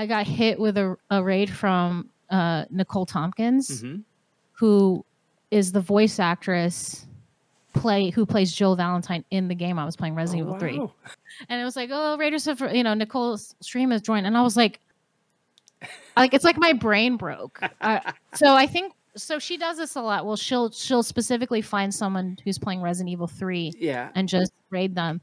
I got hit with a, a raid from uh, Nicole Tompkins, hmm who is the voice actress play who plays Jill Valentine in the game I was playing Resident Evil 3. And it was like, oh, Raiders of you know, Nicole's stream has joined. And I was like, like it's like my brain broke. Uh, so I think so she does this a lot. Well, she'll she'll specifically find someone who's playing Resident Evil 3 Yeah. and just raid them.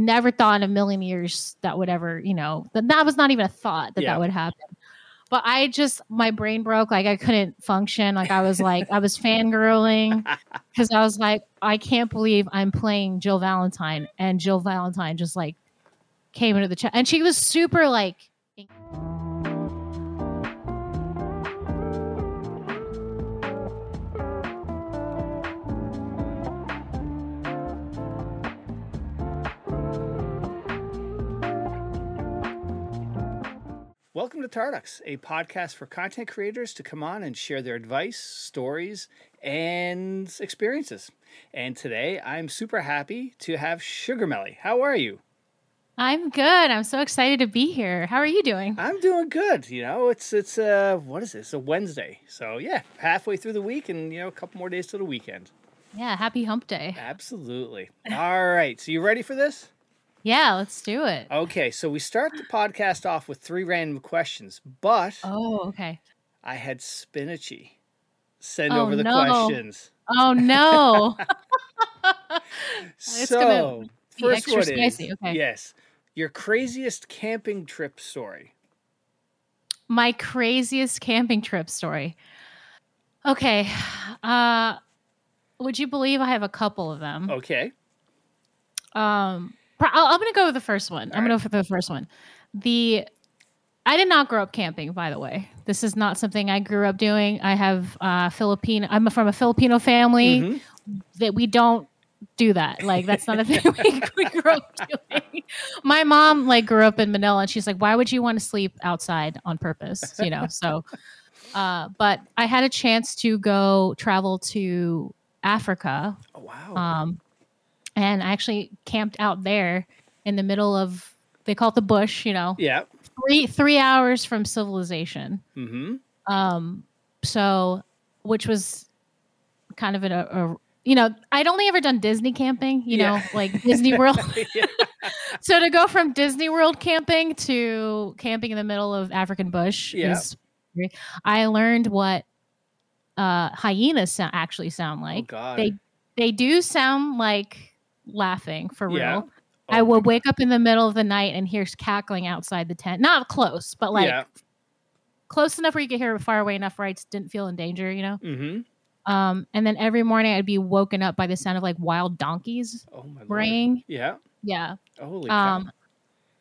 Never thought in a million years that would ever, you know, that that was not even a thought that Yeah. that would happen. But I just my brain broke. Like I couldn't function. Like I was like I was fangirling because I was like I can't believe I'm playing Jill Valentine and Jill Valentine just like came into the chat and she was super like Welcome to Tarducks, a podcast for content creators to come on and share their advice, stories, and experiences. And today I'm super happy to have Sugarmellie. How are you? I'm good. I'm so excited to be here. How are you doing? I'm doing good. You know, it's it's uh what is it? It's a Wednesday. So yeah, halfway through the week and you know, a couple more days to the weekend. Yeah, happy hump day. Absolutely. All right. So you ready for this? Yeah, let's do it. Okay, so we start the podcast off with three random questions, but Oh, okay. I had Spinachi send Oh, over the no. questions. Oh no. So, first one is spicy, okay. yes, your craziest camping trip story. My craziest camping trip story. Okay. Uh would you believe I have a couple of them? Okay, Um I'm going to go with the first one. I'm All going to go for the first one. The I did not grow up camping, by the way. This is not something I grew up doing. I have uh Filipino I'm from a Filipino family Mhm. that we don't do that. Like that's not a thing we, we grew up doing. My mom like grew up in Manila and she's like, why would you want to sleep outside on purpose? You know, so uh but I had a chance to go travel to Africa. Oh, wow. Um and I actually camped out there in the middle of they call it the bush, you know, yeah. three three hours from civilization. Mm-hmm. Um, so which was kind of a, a you know, I'd only ever done Disney camping, you Yeah. know, like Disney World. so to go from Disney World camping to camping in the middle of African bush Yeah. is I learned what uh hyenas so- actually sound oh like. God. they they do sound like laughing for real. Yeah. I Oh, would wake up in the middle of the night and hear cackling outside the tent. Not close, but like yeah. close enough where you could hear it far away enough where I didn't feel in danger, you know? Mm-hmm. Um, and then every morning I'd be woken up by the sound of like wild donkeys Oh lord. braying. Yeah. Yeah. Holy cow. Um,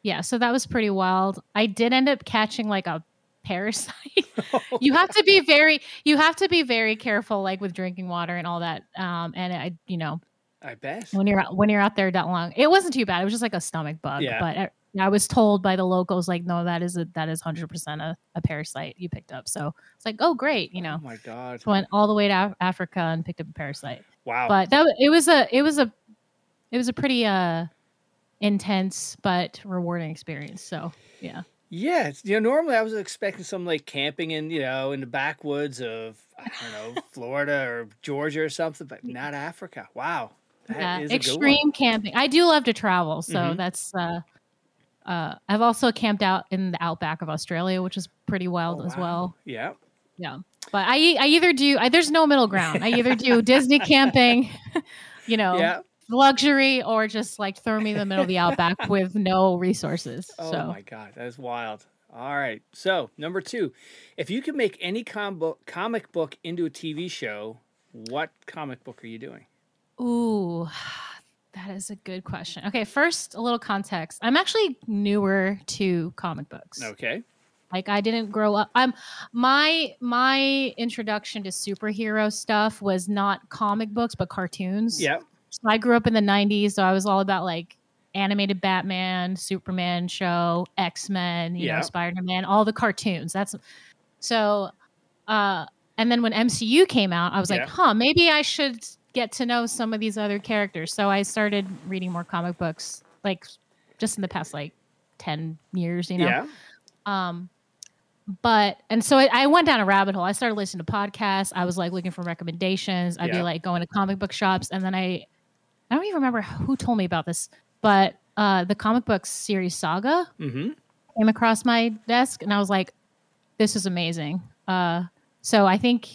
yeah. So that was pretty wild. I did end up catching like a parasite. you have to be very, you have to be very careful, like with drinking water and all that. Um, and I, you know, I bet. when you're out- when you're out there that long, it wasn't too bad. It was just like a stomach bug. Yeah. But I, I was told by the locals, like, no, that is a that is hundred percent a a parasite you picked up. So it's like, oh, great, you know. Oh my God. went all the way to Af- Africa and picked up a parasite. Wow. But that it was a it was a it was a pretty uh intense but rewarding experience. So yeah. Yeah, you know, normally I was expecting some like camping in, you know, in the backwoods of I don't know, Florida or Georgia or something, but not Africa. Wow, yeah. is a good one. Extreme camping. I do love to travel, so Mhm. that's uh uh I've also camped out in the outback of Australia, which is pretty wild Oh, as wow. well. Yeah, Yeah. But I, I either do I, there's no middle ground. I either do Disney camping, you know, yeah. luxury or just like throw me in the middle of the outback with no resources. Oh so my God, that is wild. All right, so number two, if you could make any com- book, comic book into a TV show, what comic book are you doing? Ooh, that is a good question. Okay, first a little context. I'm actually newer to comic books. Okay. Like I didn't grow up. I'm my my introduction to superhero stuff was not comic books but cartoons. Yeah. So I grew up in the 90s, so I was all about like animated Batman, Superman show, X-Men, you Yeah. know, Spider-Man, all the cartoons. That's so uh and then when MCU came out, I was Yeah. like, "Huh, maybe I should get to know some of these other characters." So I started reading more comic books like just in the past like 10 years, you know. Yeah. Um but and so I, I went down a rabbit hole. I started listening to podcasts. I was like looking for recommendations. I'd Yeah. be like going to comic book shops, and then I, I don't even remember who told me about this, but uh, the comic book series Saga Mm-hmm. came across my desk, and I was like, "This is amazing." Uh, so I think,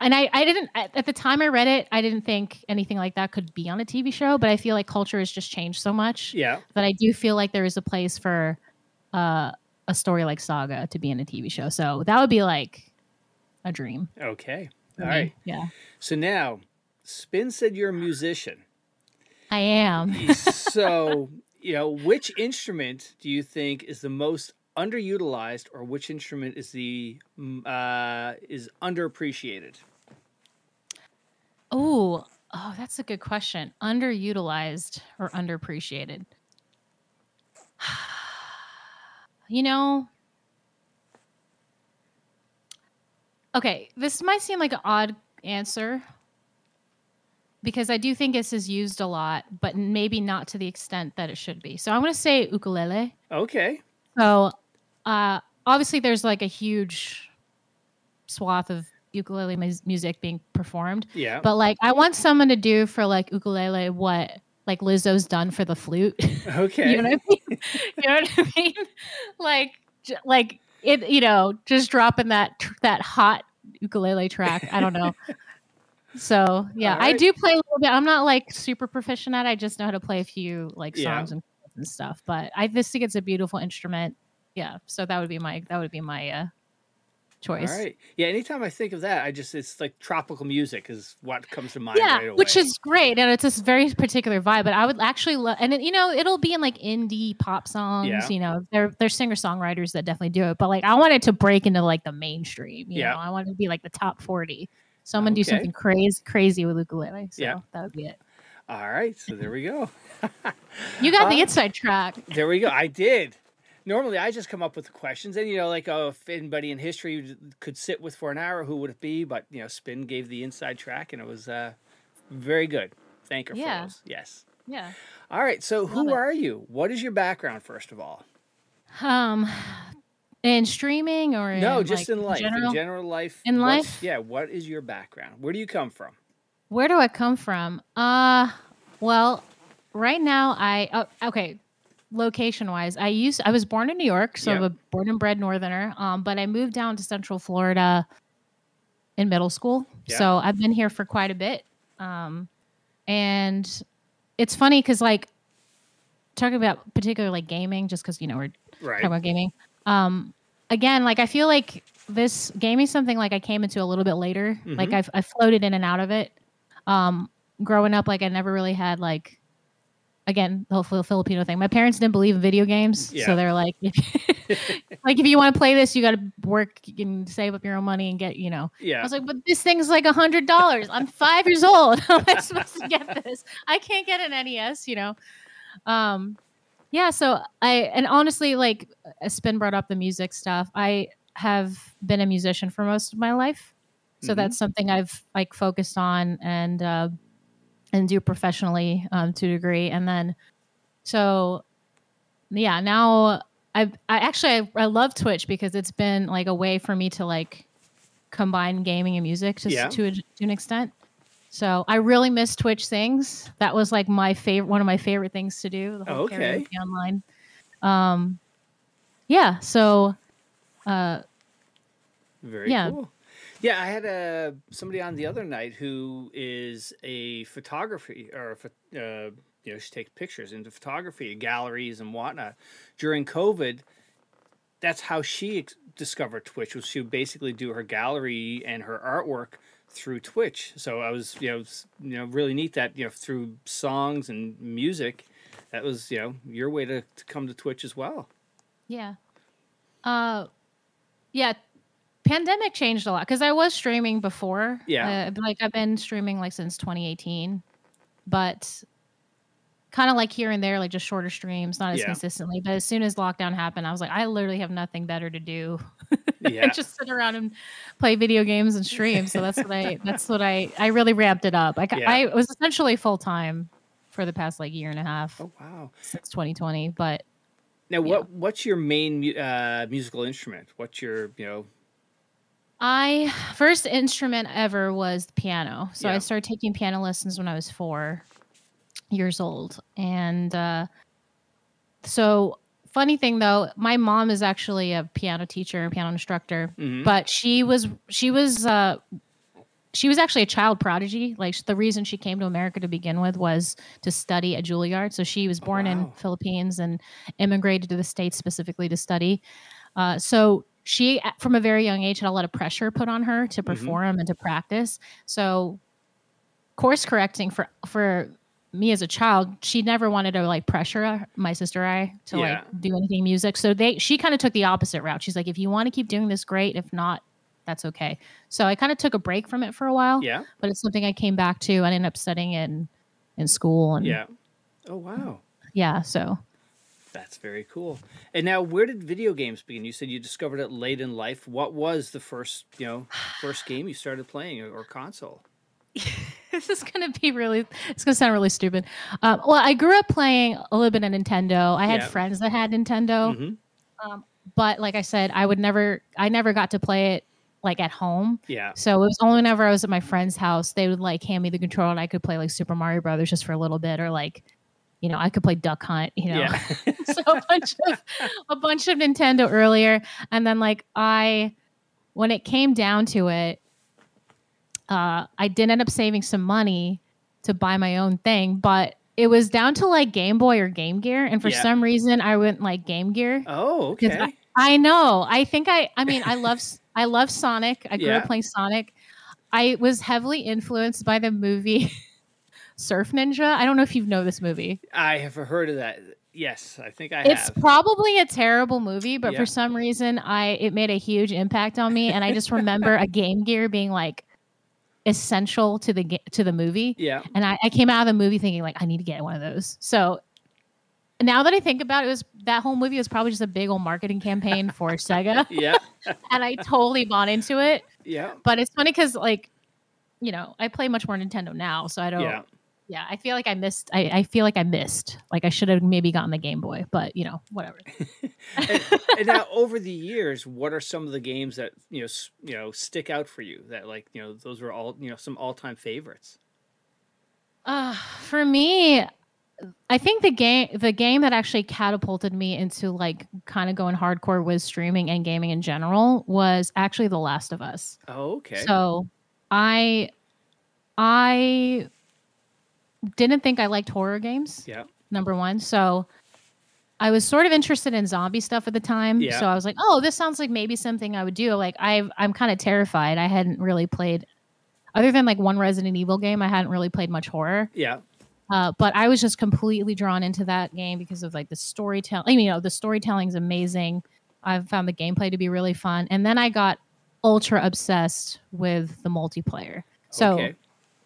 and I, I didn't at, the time I read it, I didn't think anything like that could be on a TV show. But I feel like culture has just changed so much Yeah. that I do feel like there is a place for uh, a story like Saga to be in a TV show. So that would be like a dream. Okay. All right. Yeah, So now, Spin said you're a musician. I am. so, you know, which instrument do you think is the most underutilized, or which instrument is the mm, uh, is underappreciated? Oh, oh, that's a good question. Underutilized or underappreciated? You know, okay, this might seem like an odd answer because I do think this is used a lot, but maybe not to the extent that it should be. So I'm going to say ukulele. Okay. So, uh, obviously, there's like a huge swath of ukulele mus- music being performed. Yeah. But like, I want someone to do for like ukulele what like Lizzo's done for the flute. okay. you know what I mean? you know what I mean? Like, j- like it. You know, just dropping that tr- that hot ukulele track. I don't know. So yeah, All I do play a little bit. I'm not like super proficient at. it. I just know how to play a few like Yeah. songs and, and stuff. But I just think it's a beautiful instrument. Yeah. So that would be my that would be my uh, choice. All right. Yeah. Anytime I think of that, I just it's like tropical music is what comes to mind yeah, right away. which is great, and it's this very particular vibe. But I would actually love, and it, you know, it'll be in like indie pop songs. Yeah. You know, there there's singer songwriters that definitely do it. But like, I want it to break into like the mainstream. You Yeah. know, I want it to be like the top forty. So I'm gonna do something crazy, crazy with ukulele. So Yeah. that would be it. all right. So there we go. You got the Uh, inside track. There we go. I did. Normally, I just come up with the questions, and you know, like, oh, if anybody in history could sit with for an hour, who would it be? But you know, Spin gave the inside track, and it was uh, very good. Thank her Yeah. for those. Yes. Yeah. All right. So, who it. are you? What is your background, first of all? Um, in streaming or no, just like, in life, general? in general life. In life? Yeah. What is your background? Where do you come from? Where do I come from? Uh, well, right now I oh, okay. Location wise, I used I was born in New York, so I'm a born and bred Northerner. Um, but I moved down to Central Florida in middle school, Yeah. so I've been here for quite a bit. Um, and it's funny because like talking about particularly like gaming, just because you know we're Right. talking about gaming. Um, again, like I feel like this gaming something like I came into a little bit later. Like Mhm. I've I floated in and out of it. Um, growing up, like I never really had like again the whole Filipino thing. My parents didn't believe in video games, Yeah. so they're like, like if you want to play this, you got to work and save up your own money and get you know. Yeah. I was like, but this thing's like a hundred dollars. I'm five years old. How am I supposed to get this? I can't get an NES, you know. Um, yeah. So I and honestly, like Spin brought up the music stuff. I have been a musician for most of my life, so Mhm. that's something I've like focused on and uh, and do professionally um, to a degree. And then, so yeah, now I I actually I, I love Twitch because it's been like a way for me to like combine gaming and music just Yeah. to a, to an extent. So I really miss Twitch Sings. That was like my favorite, one of my favorite things to do. The whole Okay. karaoke online. Um, yeah. So, uh, Very Yeah. cool. Yeah, I had uh, somebody on the other night who is a photography or a, uh, you know she takes pictures into photography galleries and whatnot. During COVID, that's how she ex- discovered Twitch. Was she would basically do her gallery and her artwork through Twitch. So I was you know you know really neat that you know through songs and music, that was you know your way to, to come to Twitch as well. yeah. Uh, yeah. Pandemic changed a lot because I was streaming before. Yeah. Uh, like I've been streaming like since 2018, but kind of like here and there, like just shorter streams, not as Yeah. consistently. But as soon as lockdown happened, I was like, I literally have nothing better to do Yeah. just sit around and play video games and stream. So that's what I that's what I I really ramped it up. I Yeah. I was essentially full time for the past like year and a half Oh wow. since 2020. But Now, what yeah. what's your main uh, musical instrument? What's your you know? I first instrument ever was the piano. So yeah. I started taking piano lessons when I was four years old, and uh, so funny thing though, my mom is actually a piano teacher and piano instructor, mm-hmm. but she was she was uh, she was actually a child prodigy. Like the reason she came to America to begin with was to study at Juilliard. So she was born oh, wow. in Philippines and immigrated to the states specifically to study. Uh, so she, from a very young age, had a lot of pressure put on her to mm-hmm. perform mm-hmm. and to practice. So course correcting for for me as a child, she never wanted to like pressure my sister I to yeah. like do anything music. So they she kind of took the opposite route. She's like, if you want to keep doing this, great. If not, that's okay. So I kind of took a break from it for a while. Yeah. But it's something I came back to. I ended up studying in, in school and Yeah. Oh wow. Yeah, so that's very cool. And now where did video games begin? You said you discovered it late in life. What was the first, you know, first game you started playing or, or console? this is gonna be really it's gonna sound really stupid um, well i grew up playing a little bit of nintendo i had yeah. friends that had nintendo mm-hmm. um, but like i said i would never i never got to play it like at home. Yeah. So it was only whenever I was at my friend's house, they would like hand me the controller and I could play like Super Mario Brothers just for a little bit or like, you know, I could play Duck Hunt, you know. Yeah. so a bunch of a bunch of Nintendo earlier. And then like I when it came down to it, uh, I did end up saving some money to buy my own thing, but it was down to like Game Boy or Game Gear, and for yeah. some reason I went like Game Gear. Oh, okay. I, I, know. I think I. I mean, I love. I love Sonic. I grew yeah. up playing Sonic. I was heavily influenced by the movie Surf Ninja. I don't know if you've know this movie. I have heard of that. Yes, I think I it's have. probably a terrible movie, but yeah. for some reason I it made a huge impact on me and I just remember a Game Gear being like essential to the to the movie. Yeah. And I, I came out of the movie thinking like I need to get one of those. So now that I think about it, it was that whole movie was probably just a big old marketing campaign for Sega. Yeah. and I totally bought into it. Yeah. But it's funny because like, you know, I play much more Nintendo now, so I don't. Yeah. Yeah, I feel like I missed. I, I feel like I missed. Like I should have maybe gotten the Game Boy, but you know, whatever. and, and now, over the years, what are some of the games that you know, you know, stick out for you? That like you know, those were all you know, some all-time favorites. Uh, for me, I think the game the game that actually catapulted me into like kind of going hardcore with streaming and gaming in general was actually The Last of Us. Oh, okay. So I I didn't think I liked horror games. Yeah. Number one. So I was sort of interested in zombie stuff at the time. Yeah. So I was like, oh, this sounds like maybe something I would do. Like i I'm kind of terrified. I hadn't really played other than like one Resident Evil game, I hadn't really played much horror. Yeah. Uh, but I was just completely drawn into that game because of like the storytelling. I mean, you know, the storytelling is amazing. I found the gameplay to be really fun, and then I got ultra obsessed with the multiplayer. So okay.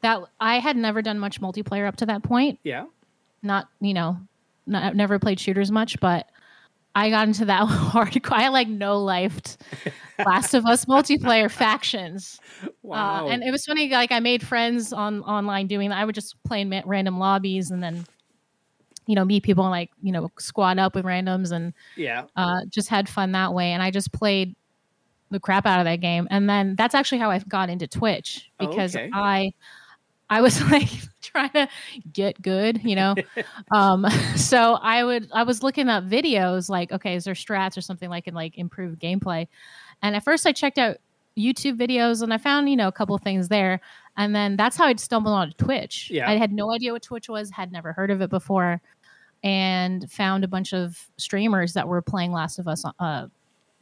That I had never done much multiplayer up to that point. Yeah, not you know, not, never played shooters much, but I got into that hardcore. I like no lifed Last of Us multiplayer factions. Wow. Uh, and it was funny. Like I made friends on online doing that. I would just play in random lobbies and then, you know, meet people and like you know squad up with randoms and yeah, uh, just had fun that way. And I just played the crap out of that game. And then that's actually how I got into Twitch because oh, okay. I I was like trying to get good, you know. um, so I would I was looking up videos like, okay, is there strats or something like can like improve gameplay? And at first I checked out YouTube videos and I found, you know, a couple of things there. And then that's how I'd stumbled on Twitch. Yeah. I had no idea what Twitch was, had never heard of it before, and found a bunch of streamers that were playing Last of Us uh,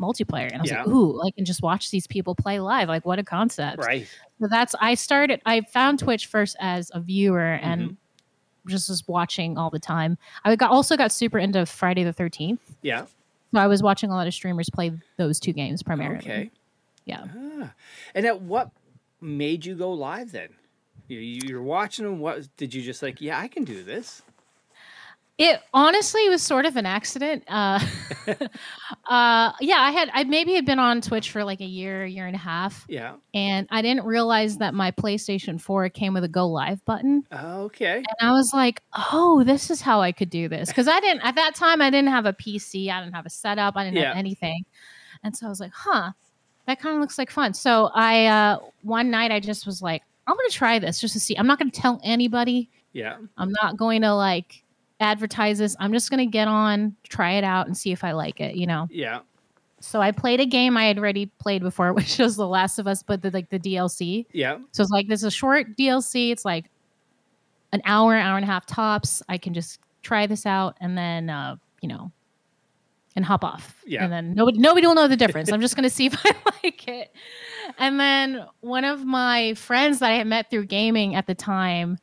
multiplayer. And I was yeah. like, ooh, I can just watch these people play live. Like, what a concept. Right. So that's, I started, I found Twitch first as a viewer and mm-hmm. just was watching all the time. I got, also got super into Friday the 13th. Yeah. So I was watching a lot of streamers play those two games primarily. Okay. Yeah. Ah. And at what made you go live then? You, you're watching them. What did you just like? Yeah, I can do this. It honestly was sort of an accident. Uh, uh, yeah, I had I maybe had been on Twitch for like a year, year and a half. Yeah. And I didn't realize that my PlayStation 4 came with a go live button. Okay. And I was like, oh, this is how I could do this. Because I didn't at that time I didn't have a PC, I didn't have a setup, I didn't Yeah. have anything. And so I was like, huh, that kind of looks like fun. So I uh one night I just was like, I'm gonna try this just to see. I'm not gonna tell anybody. Yeah. I'm not going to like advertise this. I'm just going to get on, try it out, and see if I like it, you know? Yeah. So I played a game I had already played before, which was The Last of Us, but the, like the DLC. Yeah. So it's like, this is a short DLC. It's like an hour, hour and a half tops. I can just try this out and then, uh, you know, and hop off. Yeah. And then nobody, nobody will know the difference. I'm just going to see if I like it. And then one of my friends that I had met through gaming at the time,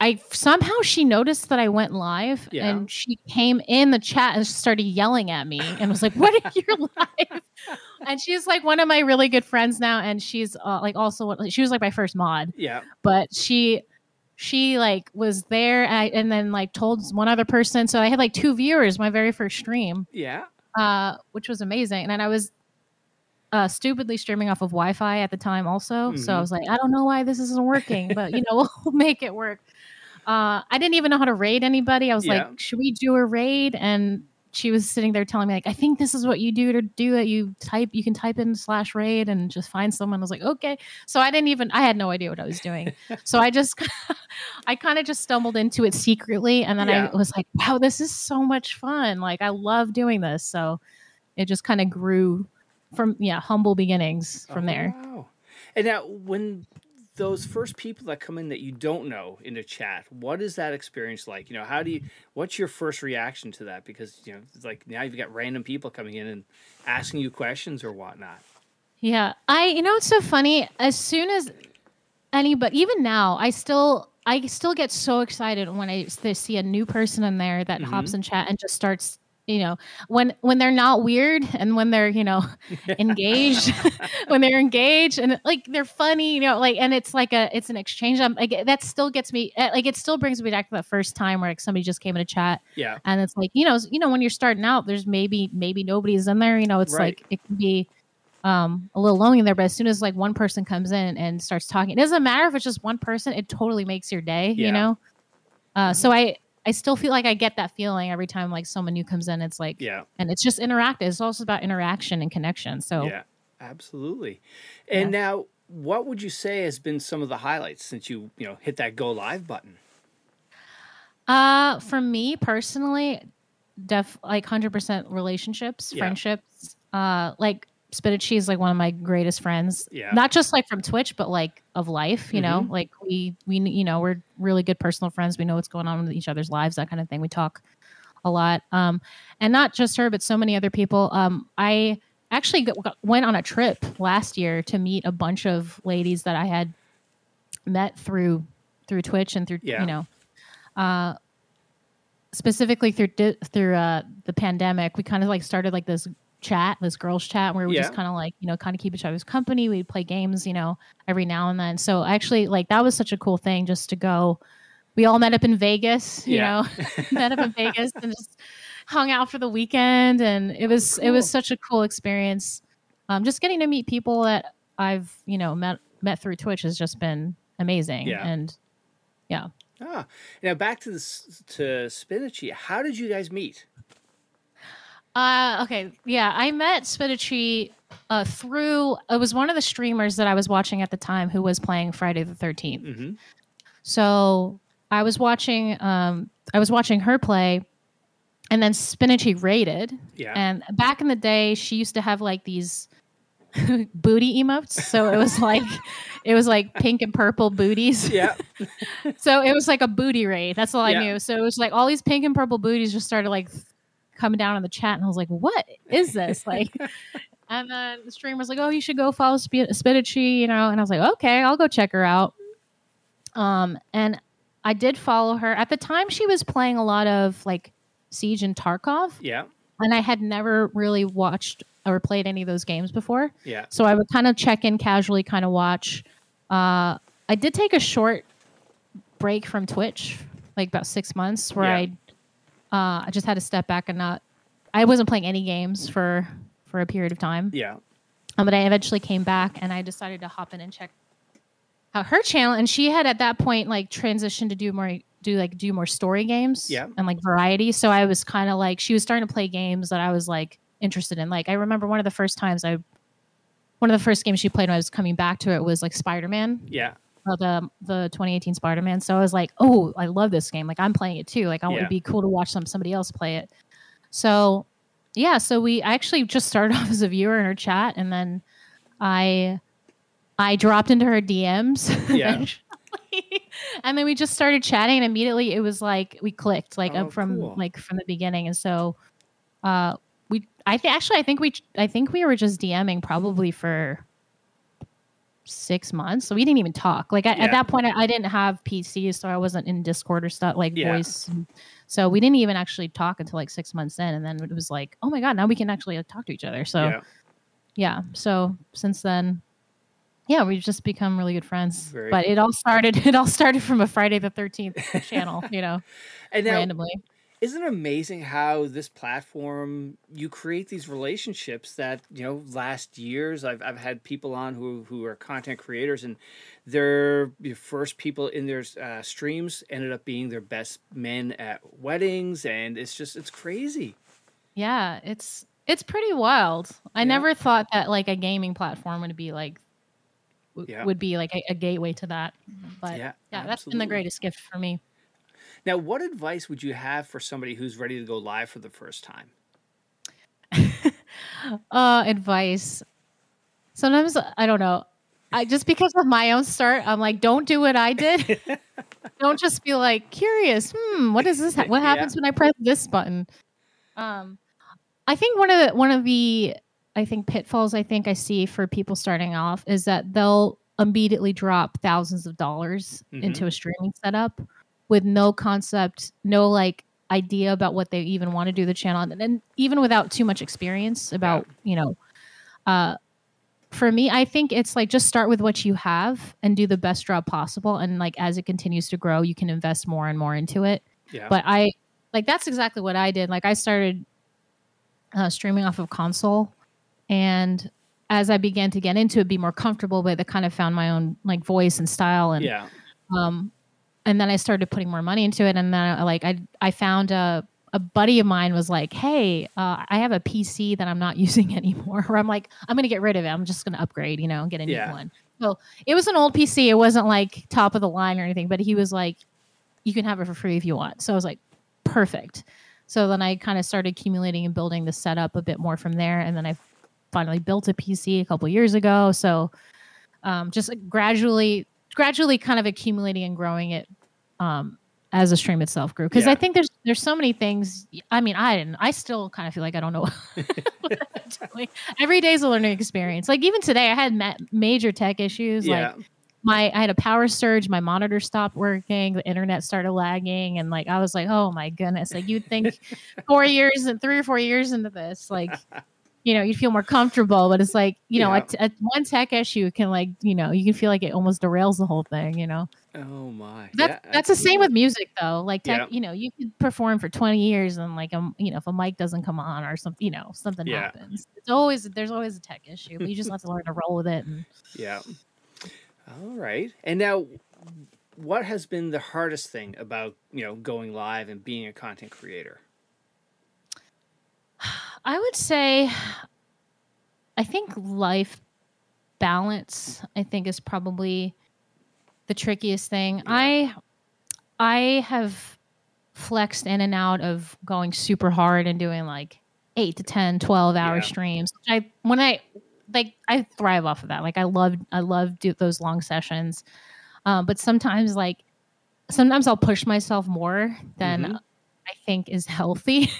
I somehow she noticed that I went live Yeah. and she came in the chat and started yelling at me and was like, "What are you live?" and she's like one of my really good friends now, and she's uh, like also she was like my first mod, Yeah. but she she like was there and, I, and then like told one other person. So I had like two viewers my very first stream, Yeah. uh, which was amazing. And then I was uh, stupidly streaming off of Wi-Fi at the time, also. So I Mhm. was like, I don't know why this isn't working, but you know, we'll make it work. Uh, I didn't even know how to raid anybody. I was Yeah. like, should we do a raid? And she was sitting there telling me like, I think this is what you do to do it. You type, you can type in slash raid and just find someone. I was like, okay. So I didn't even, I had no idea what I was doing. so I just, I kind of just stumbled into it secretly. And then Yeah. I was like, wow, this is so much fun. Like I love doing this. So it just kind of grew from, yeah, humble beginnings from Oh, there. Wow. And now, when those first people that come in that you don't know into chat, what is that experience like? You know, how do you? What's your first reaction to that? Because you know, it's like now you've got random people coming in and asking you questions or whatnot. Yeah. I you know it's so funny. As soon as anybody even now, I still I still get so excited when i see a new person in there that mm-hmm. hops in chat and just starts you know when when they're not weird and when they're you know engaged when they're engaged and like they're funny you know like and it's like a it's an exchange I'm, like that still gets me eh, like it still brings me back to that first time where like somebody just came in a chat Yeah. and it's like you know you know when you're starting out there's maybe maybe nobody's in there you know it's Right. like it can be um a little lonely there but as soon as like one person comes in and starts talking it doesn't matter if it's just one person it totally makes your day Yeah. you know uh so i i still feel like i get that feeling every time like someone new comes in it's like Yeah. and it's just interactive it's also about interaction and connection so Yeah. Absolutely. And now, what would you say has been some of the highlights since you you know hit that go live button? Uh, for me personally, def like hundred percent relationships, Yeah. friendships. Uh, like Spinachi is like one of my greatest friends. Yeah. Not just like from Twitch, but like of life. You know, Mhm. like we we you know we're really good personal friends. We know what's going on with each other's lives, that kind of thing. We talk a lot. Um, and not just her, but so many other people. Um, I actually went on a trip last year to meet a bunch of ladies that I had met through through Twitch and through Yeah. you know uh, specifically through through uh, the pandemic, we kind of like started like this chat, this girls chat, where we just kind of like you know kind of keep each other's company. We'd play games, you know, every now and then. So actually, like that was such a cool thing just to go. We all met up in Vegas, you Yeah. know, met up in Vegas and just hung out for the weekend, and it was it was such a cool experience. Um, just getting to meet people that I've you know met met through Twitch has just been amazing, Yeah. and yeah. Ah, now back to this to Spinachi. How did you guys meet? Uh, okay, yeah, I met Spinachi uh, through. It was one of the streamers that I was watching at the time who was playing Friday the 13th Mm-hmm. So I was watching. Um, I was watching her play, and then Spinachi raided. Yeah. And back in the day, she used to have like these booty emotes. So it was like, it was like pink and purple booties. yeah. So it was like a booty raid. That's all I Yeah. knew. So it was like all these pink and purple booties just started like coming down in the chat, and I was like, "What is this?" Like, and then the streamer was like, "Oh, you should go follow Sp- Spinachi," you know. And I was like, "Okay, I'll go check her out." Um, and I did follow her at the time. She was playing a lot of like Siege and Tarkov, Yeah. and I had never really watched or played any of those games before. Yeah. So I would kind of check in casually, kind of watch. Uh, I did take a short break from Twitch, like about six months, where Yeah. I uh, I just had to step back and not. I wasn't playing any games for for a period of time. Yeah. Um, but I eventually came back and I decided to hop in and check out her channel. And she had at that point like transitioned to do more do like do more story games. Yeah. And like variety. So I was kind of like she was starting to play games that I was like interested in. Like I remember one of the first times I one of the first games she played when I was coming back to it was like Spider Man. Yeah. The the 2018 Spider Man. So I was like, oh, I love this game. Like I'm playing it too. Like I Yeah. would be cool to watch some somebody else play it. So yeah, so we I actually just started off as a viewer in her chat, and then I I dropped into her DMs. Yeah. and then we just started chatting, and immediately it was like we clicked, like Oh, from cool. like from the beginning. And so uh, we I think actually I think we I think we were just DMing probably for six months. So we didn't even talk. Like I, Yeah. at that point, I, I didn't have PCs, so I wasn't in Discord or stuff like Yeah. voice. So we didn't even actually talk until like six months in, and then it was like, oh my god, now we can actually like, talk to each other. So yeah. yeah. So since then, yeah, we've just become really good friends. Very but it all started. It all started from a Friday the Thirteenth channel. You know, And now, randomly. Isn't it amazing how this platform you create these relationships that you know last years I've, I've had people on who who are content creators and their the first people in their uh, streams ended up being their best men at weddings and it's just it's crazy Yeah, it's it's pretty wild. I Yeah. never thought that like a gaming platform would be like w- Yeah. would be like a, a gateway to that. But Yeah, yeah, that's been the greatest gift for me. Now what advice would you have for somebody who's ready to go live for the first time Uh advice. Sometimes I don't know. I just because of my own start, I'm like, don't do what I did. don't just be like curious. Hmm, what is this? What Yeah. happens when I press this button? Um, I think one of the one of the I think pitfalls I think I see for people starting off is that they'll immediately drop thousands of dollars into a streaming setup with no concept, no like idea about what they even want to do the channel and, then even without too much experience about, you know, uh for me, I think it's like just start with what you have and do the best job possible. And like as it continues to grow, you can invest more and more into it yeah but I like that's exactly what I did. Like I started uh, streaming off of console, and as I began to get into it, be more comfortable with it, kind of found my own like voice and style, and yeah um, and then I started putting more money into it, and then I, like I I found a a buddy of mine was like, hey, uh, I have a PC that I'm not using anymore. Or I'm like, I'm gonna get rid of it. I'm just gonna upgrade, you know, and get a new one. So it was an old PC. It wasn't like top of the line or anything, but he was like, you can have it for free if you want. So I was like, perfect. So then I kind of started accumulating and building the setup a bit more from there. And then I finally built a PC a couple years ago. So um, just gradually, gradually kind of accumulating and growing it um, as the stream itself grew. Because Yeah. I think there's there's so many things. I mean, I didn't. I still kind of feel like I don't know what I'm doing. Every day is a learning experience. Like even today, I had ma- major tech issues. yeah Like my I had a power surge, my monitor stopped working, the internet started lagging, and like I was like, oh my goodness! Like you'd think four years and three or four years into this, like you know, you'd feel more comfortable, but it's like you know, Yeah. a, t- a one tech issue can like you know, you can feel like it almost derails the whole thing. You know, oh my that's yeah, that's the same with music though. Like tech, Yeah. you know, you could perform for twenty years and like um, you know, if a mic doesn't come on or something, you know, something Yeah. happens. It's always there's always a tech issue, but you just have to learn to roll with it. And Yeah. All right. And now, what has been the hardest thing about you know going live and being a content creator? I would say, I think life balance. I think is probably the trickiest thing. I I have flexed in and out of going super hard and doing like 8 to 10 12 hour Yeah. streams i when i like i thrive off of that like i love i love do those long sessions um, but sometimes like sometimes i'll push myself more than Mhm. I think is healthy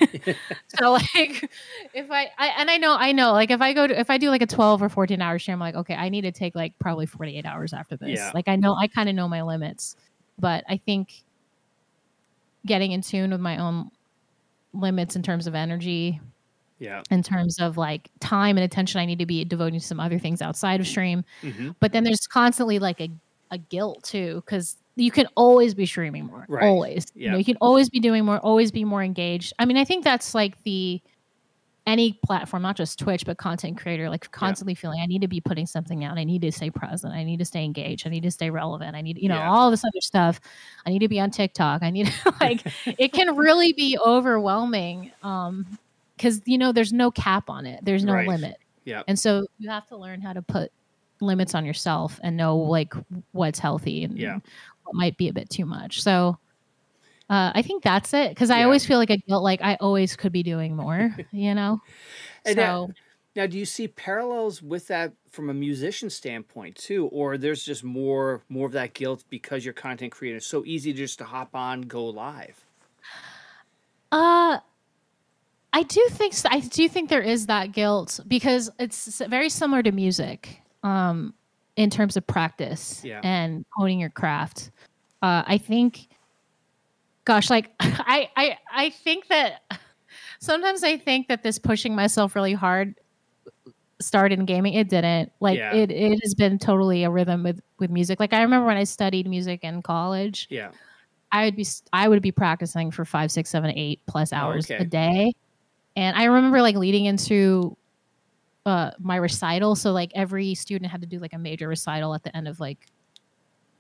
so like if I, I and i know i know like if i go to if i do like a 12 or 14 hour stream i'm like okay i need to take like probably 48 hours after this Yeah. like i know i kind of know my limits but i think getting in tune with my own limits in terms of energy Yeah. in terms of like time and attention i need to be devoting to some other things outside of stream hmm but then there's constantly like a, a guilt too because you can always be streaming more. Right. Always. You Yeah. know, you can always be doing more, always be more engaged. I mean, I think that's like the any platform, not just Twitch, but content creator, like constantly feeling I need to be putting something out. I need to stay present. I need to stay engaged. I need to stay relevant. I need, you know, Yeah. all this other stuff. I need to be on TikTok. I need like it can really be overwhelming. Um, because you know, there's no cap on it. There's no Right. limit. Yeah. And so you have to learn how to put limits on yourself and know like what's healthy and Yeah. Might be a bit too much. So uh, I think that's it because I Yeah. always feel like I felt like I always could be doing more, you know? And so that- Now, do you see parallels with that from a musician standpoint too, or there's just more more of that guilt because you're content creator? It's so easy just to hop on, go live. uh I do think I do think there is that guilt because it's very similar to music um in terms of practice Yeah. and honing your craft. Uh I think gosh like I I I think that sometimes I think that this pushing myself really hard started in gaming it didn't like Yeah. it it has been totally a rhythm with with music like i remember when i studied music in college Yeah. I would be I would be practicing for five, six, seven, eight plus hours Oh, okay. a day, and I remember like leading into uh, my recital. So like every student had to do like a major recital at the end of like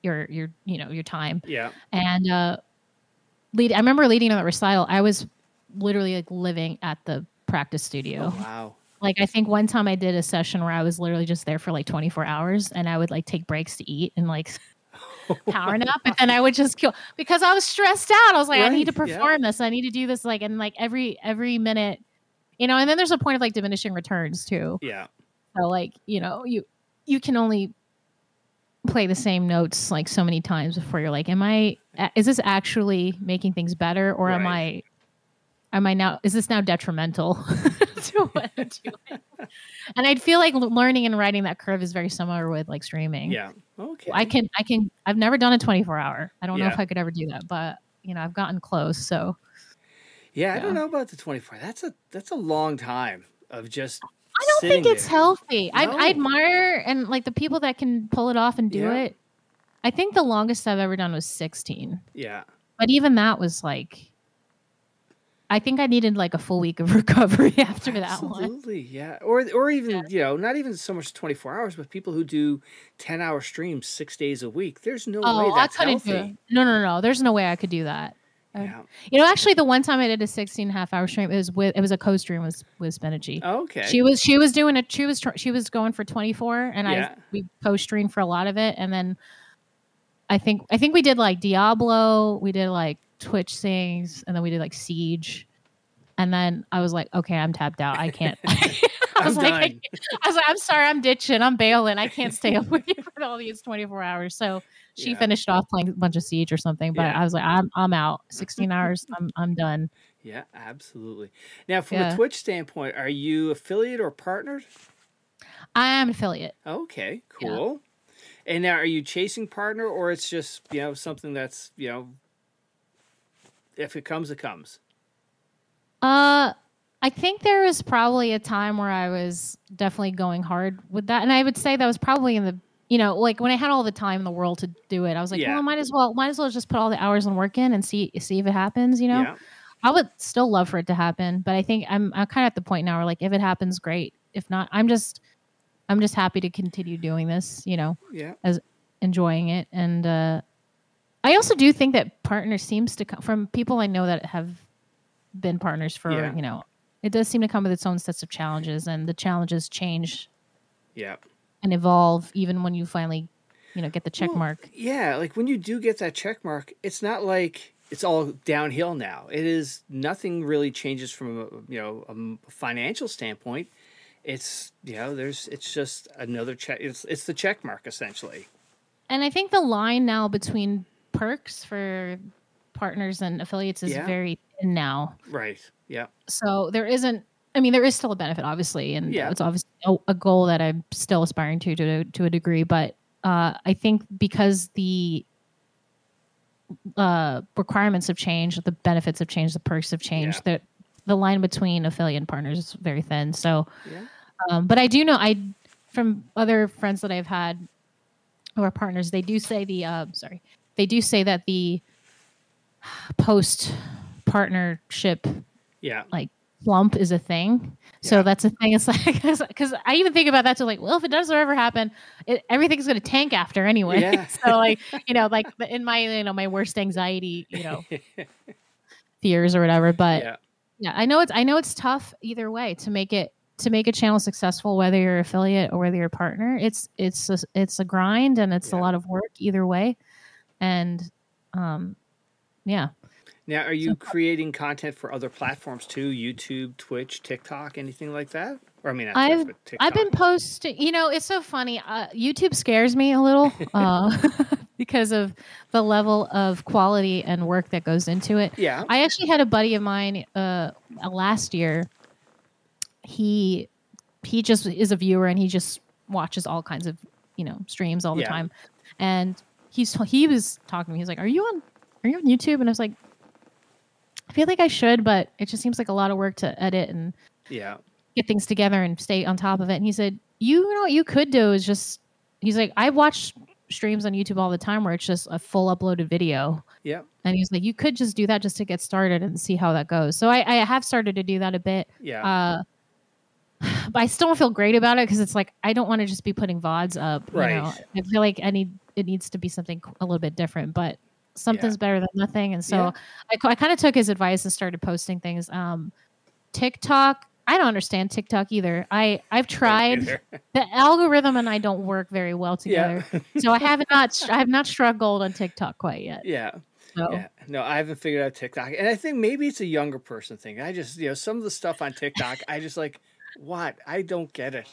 your your you know your time, Yeah. and uh, lead. I remember leading on the recital. I was literally like living at the practice studio. Oh, wow. Like I think one time I did a session where I was literally just there for like 24 hours and I would like take breaks to eat and like power nap and then I would just kill because I was stressed out. I was like, I need to Right, yeah. perform this. I need to do this like and like every every minute, you know, and then there's a point of like diminishing returns too. Yeah. So like, you know, you you can only play the same notes like so many times before you're like, am i is this actually making things better or am I am I now is this now detrimental to what I'm doing? And I'd feel like learning and writing that curve is very similar with like streaming. Yeah. Okay. I can I can I've never done a 24 hour. I don't know if I could ever do that, but you know, I've gotten close. So yeah, I don't know about the 24. That's a that's a long time of just I don't think it's there. healthy. I, I admire and like the people that can pull it off and do Yeah. it. I think the longest I've ever done was 16. Yeah. But even that was like I think I needed like a full week of recovery after that one. Absolutely, yeah. Or or even Yeah. you know, not even so much twenty four hours, but people who do ten hour streams six days a week. There's no way Oh, I that's couldn't do healthy. it. No, no, no. There's no way I could do that. I- Yeah. You know, actually the one time I did a 16 and a half hour stream, it was with it was a co-stream with with Spinachi. Okay. She was she was doing it. She was she was going for 24, and Yeah. I we co-streamed for a lot of it, and then I think I think we did like Diablo, we did like Twitch Sings, and then we did like Siege, and then I was like, okay, I'm tapped out. I can't. I I'm was like, I. I was like, I'm sorry, I'm ditching, I'm bailing. I can't stay up with you for all these 24 hours. So she Yeah. finished off playing a bunch of Siege or something, but Yeah. I was like, I'm I'm out. 16 hours, I'm I'm done. Yeah, absolutely. Now, from Yeah. a Twitch standpoint, are you affiliate or partnered? I am affiliate. Okay, cool. And now, are you chasing partner, or it's just you know something that's you know, if it comes, it comes. Uh, I think there was probably a time where I was definitely going hard with that, and I would say that was probably in the you know like when I had all the time in the world to do it. I was like, Yeah. well, might as well might as well just put all the hours and work in and see see if it happens. You know, Yeah. I would still love for it to happen, but I think I'm I'm kind of at the point now where like if it happens, great. If not, I'm just I'm just happy to continue doing this. You know, Yeah. As enjoying it, and uh, I also do think that partner seems to come from people I know that have been partners for Yeah. you know it does seem to come with its own sets of challenges and the challenges change Yeah. And evolve even when you finally you know get the check Well, mark Yeah, like when you do get that check mark, it's not like it's all downhill now. It is nothing really changes from a you know a financial standpoint. It's you know there's it's just another check. It's it's the check mark essentially. and i think the line now between perks for partners and affiliates is Yeah. very thin now Right. Yeah. so there isn't i mean there is still a benefit obviously and Yeah. it's obviously a, a goal that i'm still aspiring to to, to a degree but uh, i think because the uh, requirements have changed the benefits have changed the perks have changed Yeah. the, the line between affiliate and partners is very thin so Yeah. um, but i do know i from other friends that i've had who are partners they do say the uh, sorry they do say that the post partnership Yeah. like slump is a thing. So Yeah. that's a thing. It's like because I even think about that to like, well, if it does ever happen, it, everything's going to tank after anyway. Yeah. so like you know, like in my you know my worst anxiety, you know, fears or whatever. But yeah. yeah, I know it's I know it's tough either way to make it to make a channel successful, whether you're affiliate or whether you're a partner. It's it's a, it's a grind and it's Yeah. a lot of work either way. And um, yeah, Now, are you creating content for other platforms too? YouTube, Twitch, TikTok, anything like that? Or I mean, I've TikTok. I've been posting. You know, it's so funny. Uh, YouTube scares me a little uh, because of the level of quality and work that goes into it. Yeah. I actually had a buddy of mine uh, last year. He he just is a viewer and he just watches all kinds of you know streams all the Yeah. time, and he's he was talking to me. He's like, "Are you on Are you on YouTube?" And I was like, "I feel like I should, but it just seems like a lot of work to edit and." yeah. get things together and stay on top of it. And he said, you know what you could do is just he's like, I watch streams on YouTube all the time where it's just a full uploaded video. Yeah. And he's like, you could just do that just to get started and see how that goes. So I, I have started to do that a bit. Yeah. Uh, but I still don't feel great about it because it's like I don't want to just be putting VODs up. You know? Right. I feel like I need it needs to be something a little bit different, but something's better than nothing. And so Yeah. I, I kind of took his advice and started posting things. Um, TikTok, I don't understand TikTok either. I I've tried the algorithm and I don't work very well Yeah. together. so I have not I have not struggled on TikTok quite yet. yeah. So Yeah. No, I haven't figured out TikTok. And I think maybe it's a younger person thing. I just, you know, some of the stuff on TikTok, I just like, what? I don't get it.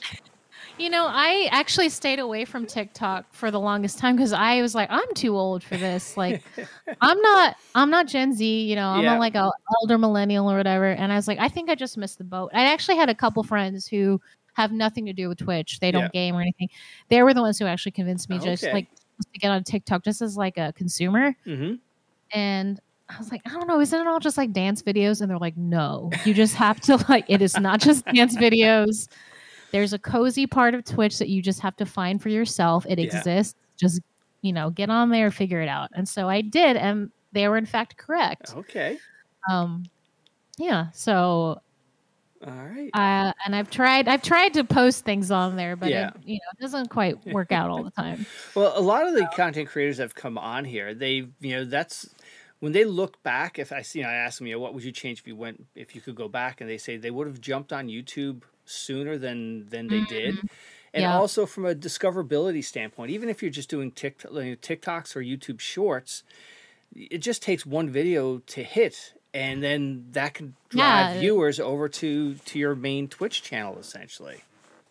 You know, I actually stayed away from TikTok for the longest time because I was like, I'm too old for this. Like, I'm not, I'm not Gen Z. You know, I'm Yeah. a, like a older millennial or whatever. And I was like, I think I just missed the boat. I actually had a couple friends who have nothing to do with Twitch. They don't Yeah. game or anything. They were the ones who actually convinced me just Okay. like to get on TikTok just as like a consumer. Mm-hmm. And I was like, I don't know, isn't it all just like dance videos? And they're like, no, you just have to like, it is not just dance videos. There's a cozy part of Twitch that you just have to find for yourself. It Yeah. exists. Just, you know, get on there, figure it out. And so I did. And they were in fact correct. Okay. Um, yeah. So, All right. uh, and I've tried, I've tried to post things on there, but Yeah. it, you know, it doesn't quite work out all the time. Well, a lot of the content creators have come on here, they, you know, that's when they look back. If I see, I ask them, you know, what would you change if you went, if you could go back, and they say they would have jumped on YouTube sooner than than they did. And Mm-hmm. Yeah. also from a discoverability standpoint, even if you're just doing TikTok, TikToks or YouTube Shorts, it just takes one video to hit, and then that can drive Yeah. viewers over to to your main Twitch channel, essentially.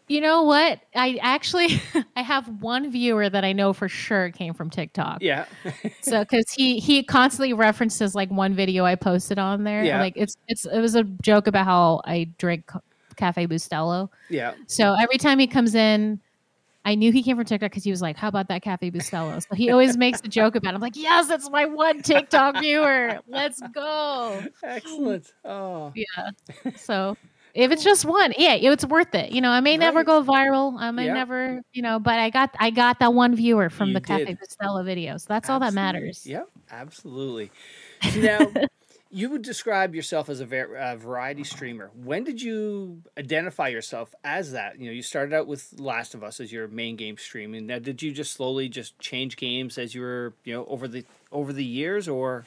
You know what? I actually, I have one viewer that I know for sure came from TikTok. Yeah. so because he he constantly references like one video I posted on there. Yeah. Like it's it's it was a joke about how I drink Cafe Bustelo. yeah. So every time he comes in, I knew he came from TikTok because he was like, "How about that Cafe Bustelo?" So he always makes a joke about. it. I'm like, "Yes, that's my one TikTok viewer. Let's go." Excellent. Oh. Yeah. So if it's just one, yeah, it's worth it. You know, I may never go viral. I may Yeah. never, you know, but I got I got that one viewer from You the Cafe did. Bustelo So That's all that matters. Yep, absolutely. So now, you would describe yourself as a var- uh, variety streamer. When did you identify yourself as that? You know, you started out with Last of Us as your main game stream, and Now, did you just slowly just change games as you were, you know, over the over the years, or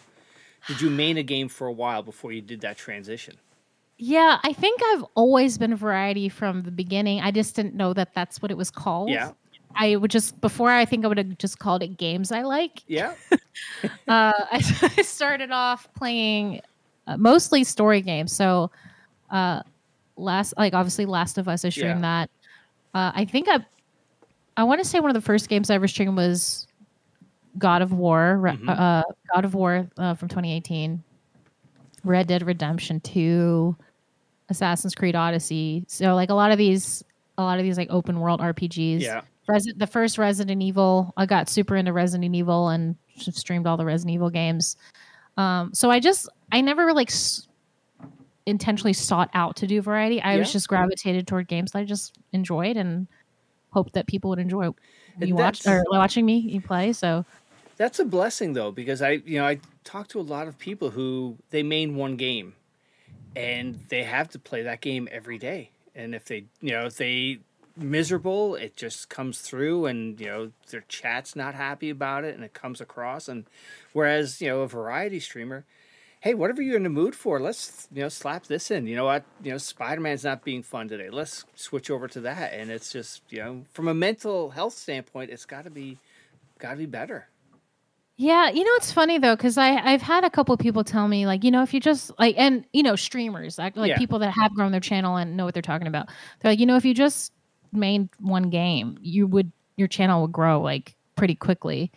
did you main a game for a while before you did that transition? Yeah, I think I've always been variety from the beginning. I just didn't know that that's what it was called. Yeah, I would just before I think I would have just called it games I like. yeah, uh, I, I started off playing uh, mostly story games. So, uh, last like obviously Last of Us, I streamed that. Uh, I think I, I want to say one of the first games I ever streamed was God of War, Re- Mhm. uh, God of War uh, from 2018, Red Dead Redemption 2, Assassin's Creed Odyssey. So like a lot of these, a lot of these like open world RPGs. yeah. The first Resident Evil, I got super into Resident Evil and streamed all the Resident Evil games. Um, so I just, I never really s- intentionally sought out to do variety. I was just gravitated toward games that I just enjoyed and hoped that people would enjoy me watch or watching me play. So That's a blessing though, because I, you know, I talk to a lot of people who they main one game, and they have to play that game every day. And if they, you know, if they miserable, it just comes through, and you know, their chat's not happy about it, and it comes across. And whereas, you know, a variety streamer, hey, whatever you're in the mood for, let's you know slap this in. You know what? You know, Spider Man's not being fun today. Let's switch over to that, and it's just you know, from a mental health standpoint, it's got to be, got to be better. Yeah, you know it's funny though because I I've had a couple people tell me like you know if you just like and you know streamers like, like Yeah. people that have grown their channel and know what they're talking about they're like you know if you just made one game you would your channel would grow like pretty quickly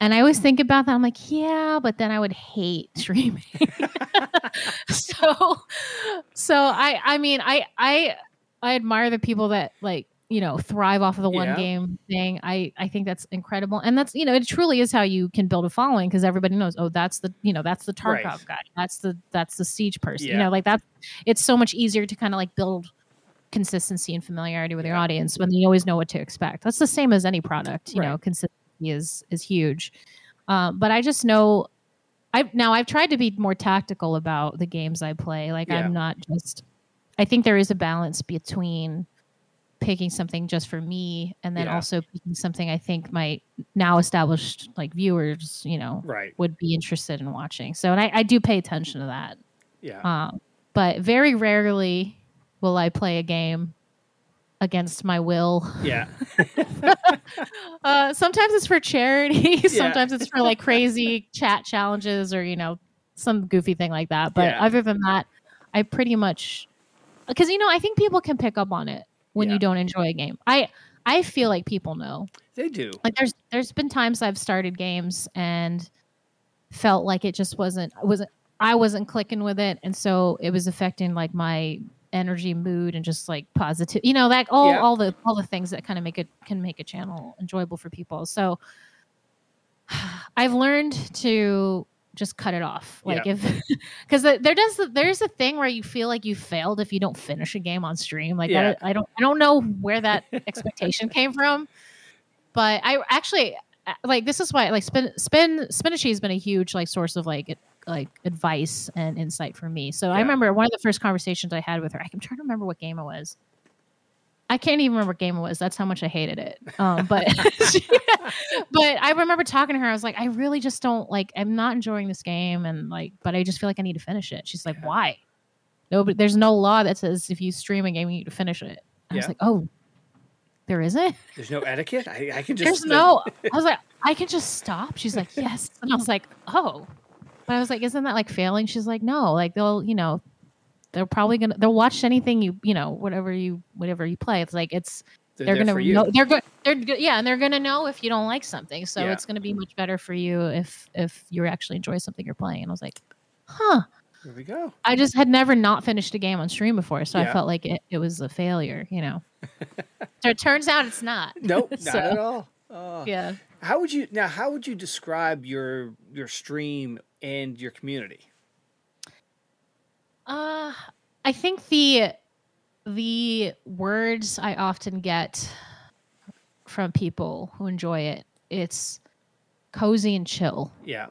and I always think about that I'm like yeah but then I would hate streaming so so I I mean I I I admire the people that like you know thrive off of the one Yeah. game thing. I I think that's incredible, and that's you know it truly is how you can build a following because everybody knows oh that's the you know that's the Tarkov Right. guy, that's the that's the Siege person. You know like that. It's so much easier to kind of like build consistency and familiarity with your audience when you always know what to expect. That's the same as any product. You know, consistency is is huge. Um, but I just know I've now I've tried to be more tactical about the games I play. Like Yeah. I'm not just I think there is a balance between picking something just for me and then Yeah. also picking something I think my now established like viewers, you know, Right. would be interested in watching. So and I, I do pay attention to that. Yeah. Um, but very rarely will I play a game against my will. yeah. Uh, sometimes it's for charity. Yeah. sometimes it's for like crazy chat challenges or you know some goofy thing like that. But Yeah. other than that, I pretty much because you know I think people can pick up on it when Yeah. you don't enjoy a game. I I feel like people know. They do. Like there's there's been times I've started games and felt like it just wasn't wasn't I wasn't clicking with it, and so it was affecting like my energy, mood, and just like positive. You know, like all Yeah. all the all the things that kind of make it can make a channel enjoyable for people. So I've learned to just cut it off. Like Yeah. if because there does there's a thing where you feel like you failed if you don't finish a game on stream. Like Yeah. that, I don't I don't know where that expectation came from, but I actually uh, like this is why like spin spin Spinachi has been a huge like source of like it, like advice and insight for me. So I remember one of the first conversations I had with her. I'm trying to remember what game it was. I can't even remember what game it was. That's how much I hated it. Um, but but I remember talking to her. I was like, I really just don't like. I'm not enjoying this game, and like, but I just feel like I need to finish it. She's like, Yeah. why? No, but there's no law that says if you stream a game, you need to finish it. I was like, oh, there isn't. There's no etiquette. I, I can just. There's no. I was like, I can just stop. She's like, yes, and I was like, oh, but I was like, isn't that like failing? She's like, no, like they'll, you know, they're probably gonna they'll watch anything you, you know, whatever you whatever you play. It's like it's They're, they're gonna know they're good they're good yeah and they're gonna know if you don't like something so Yeah. it's gonna be much better for you if if you actually enjoy something you're playing and i was like huh Here we go. i just had never not finished a game on stream before so Yeah. i felt like it, it was a failure you know so it turns out it's not Nope, not So, at all. Oh. yeah How would you now? How would you describe your your stream and your community? uh i think the the words i often get from people who enjoy it it's cozy and chill Yeah,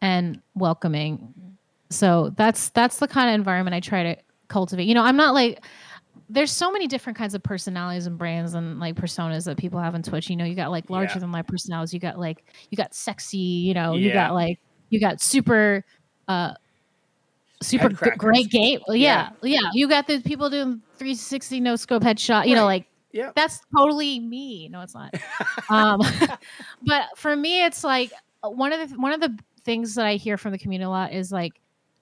and welcoming. So that's that's the kind of environment I try to cultivate. You know, I'm not like there's so many different kinds of personalities and brands and like personas that people have on Twitch. You know, you got like larger Yeah. than life personalities. You got like you got sexy. You know, you got like you got super. uh Super great game. Well, Yeah, yeah. You got the people doing 360 no scope headshot. You know, like yeah, that's totally me. No, it's not. um, but for me, it's like uh, one of the one of the things that I hear from the community a lot is like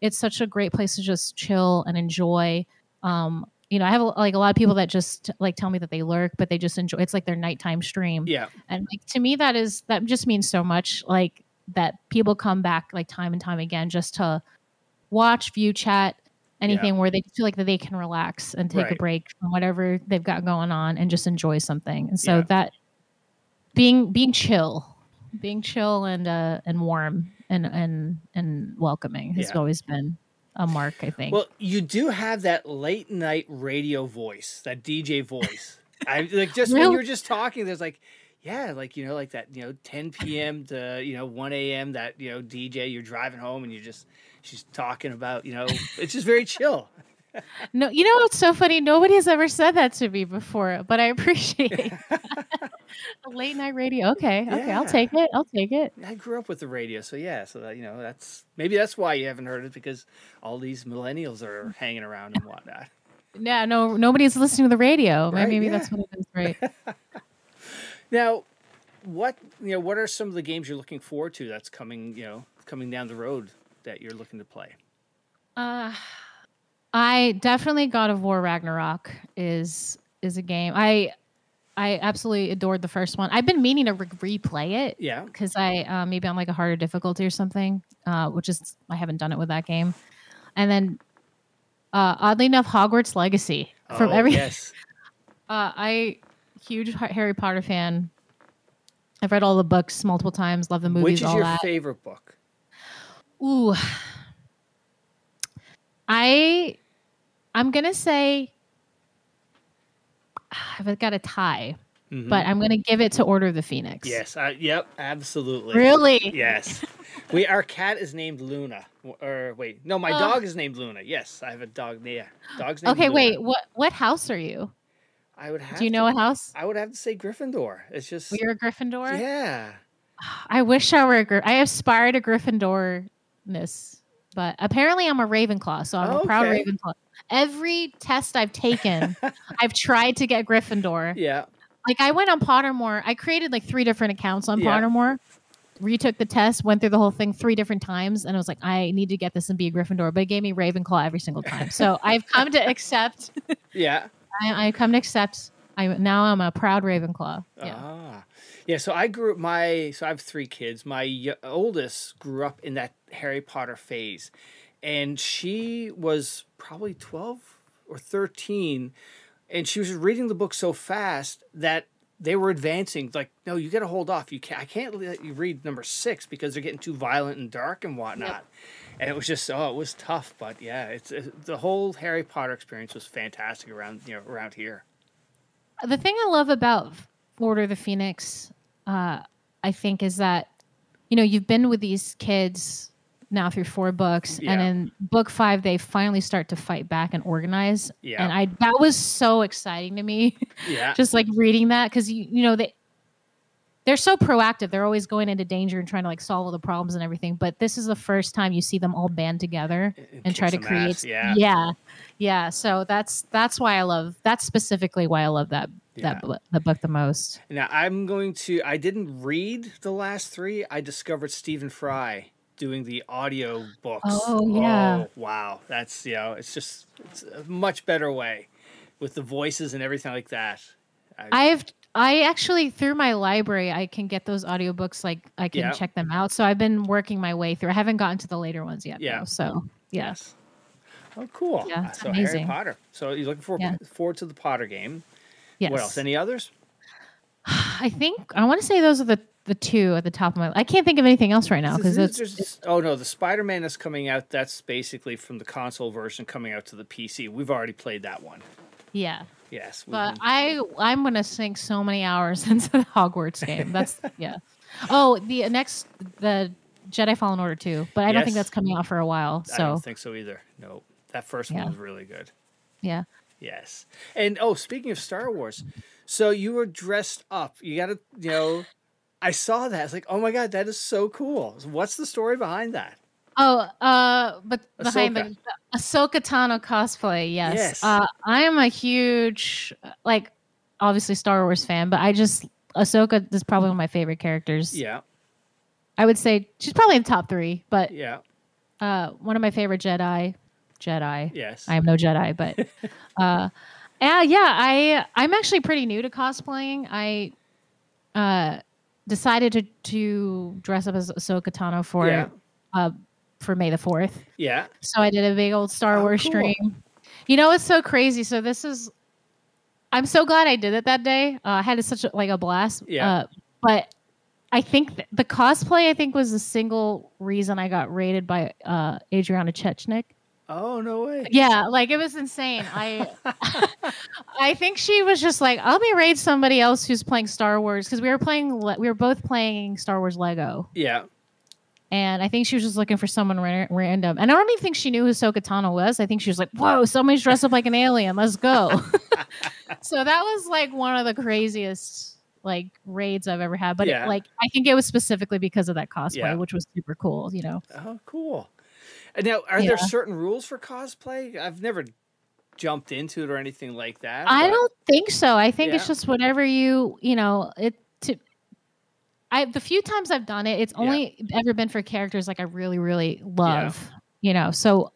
it's such a great place to just chill and enjoy. Um, you know, I have like a lot of people that just like tell me that they lurk, but they just enjoy. It's like their nighttime stream, yeah, and like to me, that is that just means so much. Like that people come back like time and time again just to watch, view, chat, anything where they feel like that they can relax and take a break from whatever they've got going on and just enjoy something. And so Yeah. that being being chill, being chill and uh and warm and and and welcoming has Yeah. always been a mark, I think. Well, you do have that late night radio voice, that DJ voice. I like just when you're just talking. There's like Yeah, like you know, like that, you know, 10 p.m. to you know 1 a.m. That you know DJ, you're driving home and you just she's talking about you know it's just very chill. No, you know what's so funny? Nobody has ever said that to me before, but I appreciate it. late night radio. Okay, okay, I'll take it. I'll take it. I grew up with the radio, so yeah, so that you know that's maybe that's why you haven't heard it because all these millennials are hanging around and whatnot. Yeah, no, nobody's listening to the radio. Right, Maybe yeah. that's what it is, right? Now, what you know, what are some of the games you're looking forward to that's coming, you know, coming down the road that you're looking to play? Uh, I definitely God of War Ragnarok is is a game. I I absolutely adored the first one. I've been meaning to re- replay it Yeah. because I uh, maybe on like a harder difficulty or something, uh, which is I haven't done it with that game. And then, uh, oddly enough, Hogwarts Legacy from oh, every. yes. Uh, I huge Harry Potter fan. I've read all the books multiple times. Love the movies. Which is your that. favorite book? Ooh. I I'm gonna say I've got a tie, Mhm. but I'm gonna give it to Order of the Phoenix. yes, I, yep, absolutely. Really? Yes. we our cat is named Luna. Or wait, no, my Oh. dog is named Luna. Yes, I have a dog. Yeah, dog's named Okay, Luna. wait. What what house are you? I would have. Do you to- know what house? I would have to say Gryffindor. It's just You're a Gryffindor. yeah. I wish I were a Gry- I aspire to Gryffindorness, but apparently I'm a Ravenclaw, so I'm a proud Ravenclaw. Every test I've taken, I've tried to get Gryffindor. Yeah. like I went on Pottermore. I created like three different accounts on Yeah. Pottermore. Retook the test, went through the whole thing three different times, and I was like, I need to get this and be a Gryffindor. But it gave me Ravenclaw every single time. So I've come to accept. Yeah. I, I come to accept. I now I'm a proud Ravenclaw. Yeah. Ah, yeah. So I grew up. My so I have three kids. My oldest grew up in that Harry Potter phase, and she was probably twelve or thirteen, and she was reading the book so fast that they were advancing. Like, no, you got to hold off. You can't. I can't let you read number six because they're getting too violent and dark and whatnot. And it was just oh, it was tough. But yeah, it's it, the whole Harry Potter experience was fantastic around you know around here. the thing I love about Order of the Phoenix, uh, I think, is that you know you've been with these kids now through four books, Yeah. and in book five they finally start to fight back and organize. Yeah. and I that was so exciting to me, Yeah. just like reading that because you you know they. They're so proactive. They're always going into danger and trying to like solve all the problems and everything. But this is the first time you see them all band together And and try to some ass, create. yeah. yeah, yeah. So that's that's why I love. That's specifically why I love that Yeah. that the book the most. Now I'm going to. I didn't read the last three. I discovered Stephen Fry doing the audio books. Oh, yeah. Oh, wow, that's you know, it's just it's a much better way with the voices and everything like that. I've I actually through my library I can get those audiobooks like I can Yeah. check them out. So I've been working my way through. I haven't gotten to the later ones yet. Yeah. though, so yeah. Yes. Oh, cool. Yeah, so Harry. Potter. So you're looking forward Yeah. forward to the Potter game. Yes. What else? Any others? I think I want to say those are the the two at the top of my. I can't think of anything else right now because it's oh no, the Spider-Man is coming out. That's basically from the console version coming out to the PC. We've already played that one. yeah. Yes. But mm-hmm. I I'm gonna sink so many hours into the Hogwarts game. That's yeah. Oh, the next the Jedi Fallen Order too, but I don't think that's coming out for a while. So I don't think so either. No, that first Yeah. one was really good. yeah. Yes. And oh, speaking of Star Wars, so you were dressed up. You got to, you know, I saw that. It's like, oh my god, that is so cool. What's the story behind that? Oh, uh, but behind Ahsoka. the Ahsoka Tano cosplay, yes. Yes. Uh, I am a huge, like, obviously Star Wars fan, but I just Ahsoka is probably one of my favorite characters. Yeah. I would say she's probably in the top three, but Yeah. uh, one of my favorite Jedi. Jedi. Yes. I am no Jedi, but uh, uh, yeah, I I'm actually pretty new to cosplaying. I uh, decided to to dress up as Ahsoka Tano for Yeah. uh, for May the fourth. yeah. So I did a big old Star Oh, Wars cool. stream. You know, it's so crazy. So this is, I'm so glad I did it that day. Uh, I had such a, like a blast. Yeah. Uh, but I think th- the cosplay, I think, was the single reason I got rated by uh, Adriana Chechik. Oh no way! Yeah, like it was insane. I I think she was just like, "I'll be raid somebody else who's playing Star Wars" because we were playing, we were both playing Star Wars Lego. Yeah. And I think she was just looking for someone ra- random. And I don't even think she knew who Ahsoka Tano was. I think she was like, "Whoa, somebody's dressed up like an alien. Let's go." so that was like one of the craziest like raids I've ever had. But Yeah. it, like, I think it was specifically because of that cosplay, Yeah. which was super cool. You know. Oh, cool. And now, are Yeah. there certain rules for cosplay? I've never jumped into it or anything like that. I but- don't think so. I think it's just whatever you, you know, it I the few times I've done it, it's Yeah. only ever been for characters like I really really love, you know. So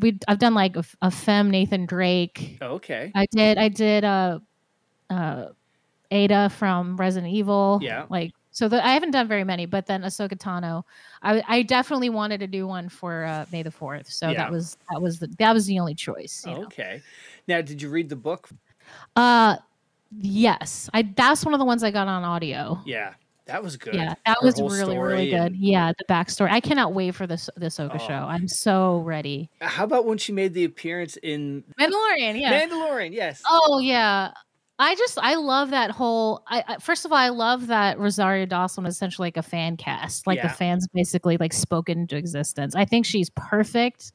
we I've done like a femme Nathan Drake. Okay. I did I did uh uh Ada from Resident Evil. Yeah. Like so the, I haven't done very many, but then Ahsoka Tano, I I definitely wanted to do one for uh, May the Fourth. So Yeah. that was that was the that was the only choice. You know? Okay. Now, did you read the book? Uh yes. I that's one of the ones I got on audio. Yeah, that was good. Yeah, that Her was really really good. and- Yeah, the backstory. I cannot wait for this this Oka Oh. show. I'm so ready. Uh, how about when she made the appearance in Mandalorian, yeah. Mandalorian? Yes. oh yeah. I just I love that whole. I, I first of all I love that Rosario Dawson was essentially like a fan cast, like Yeah. the fans basically like spoken into existence. I think she's perfect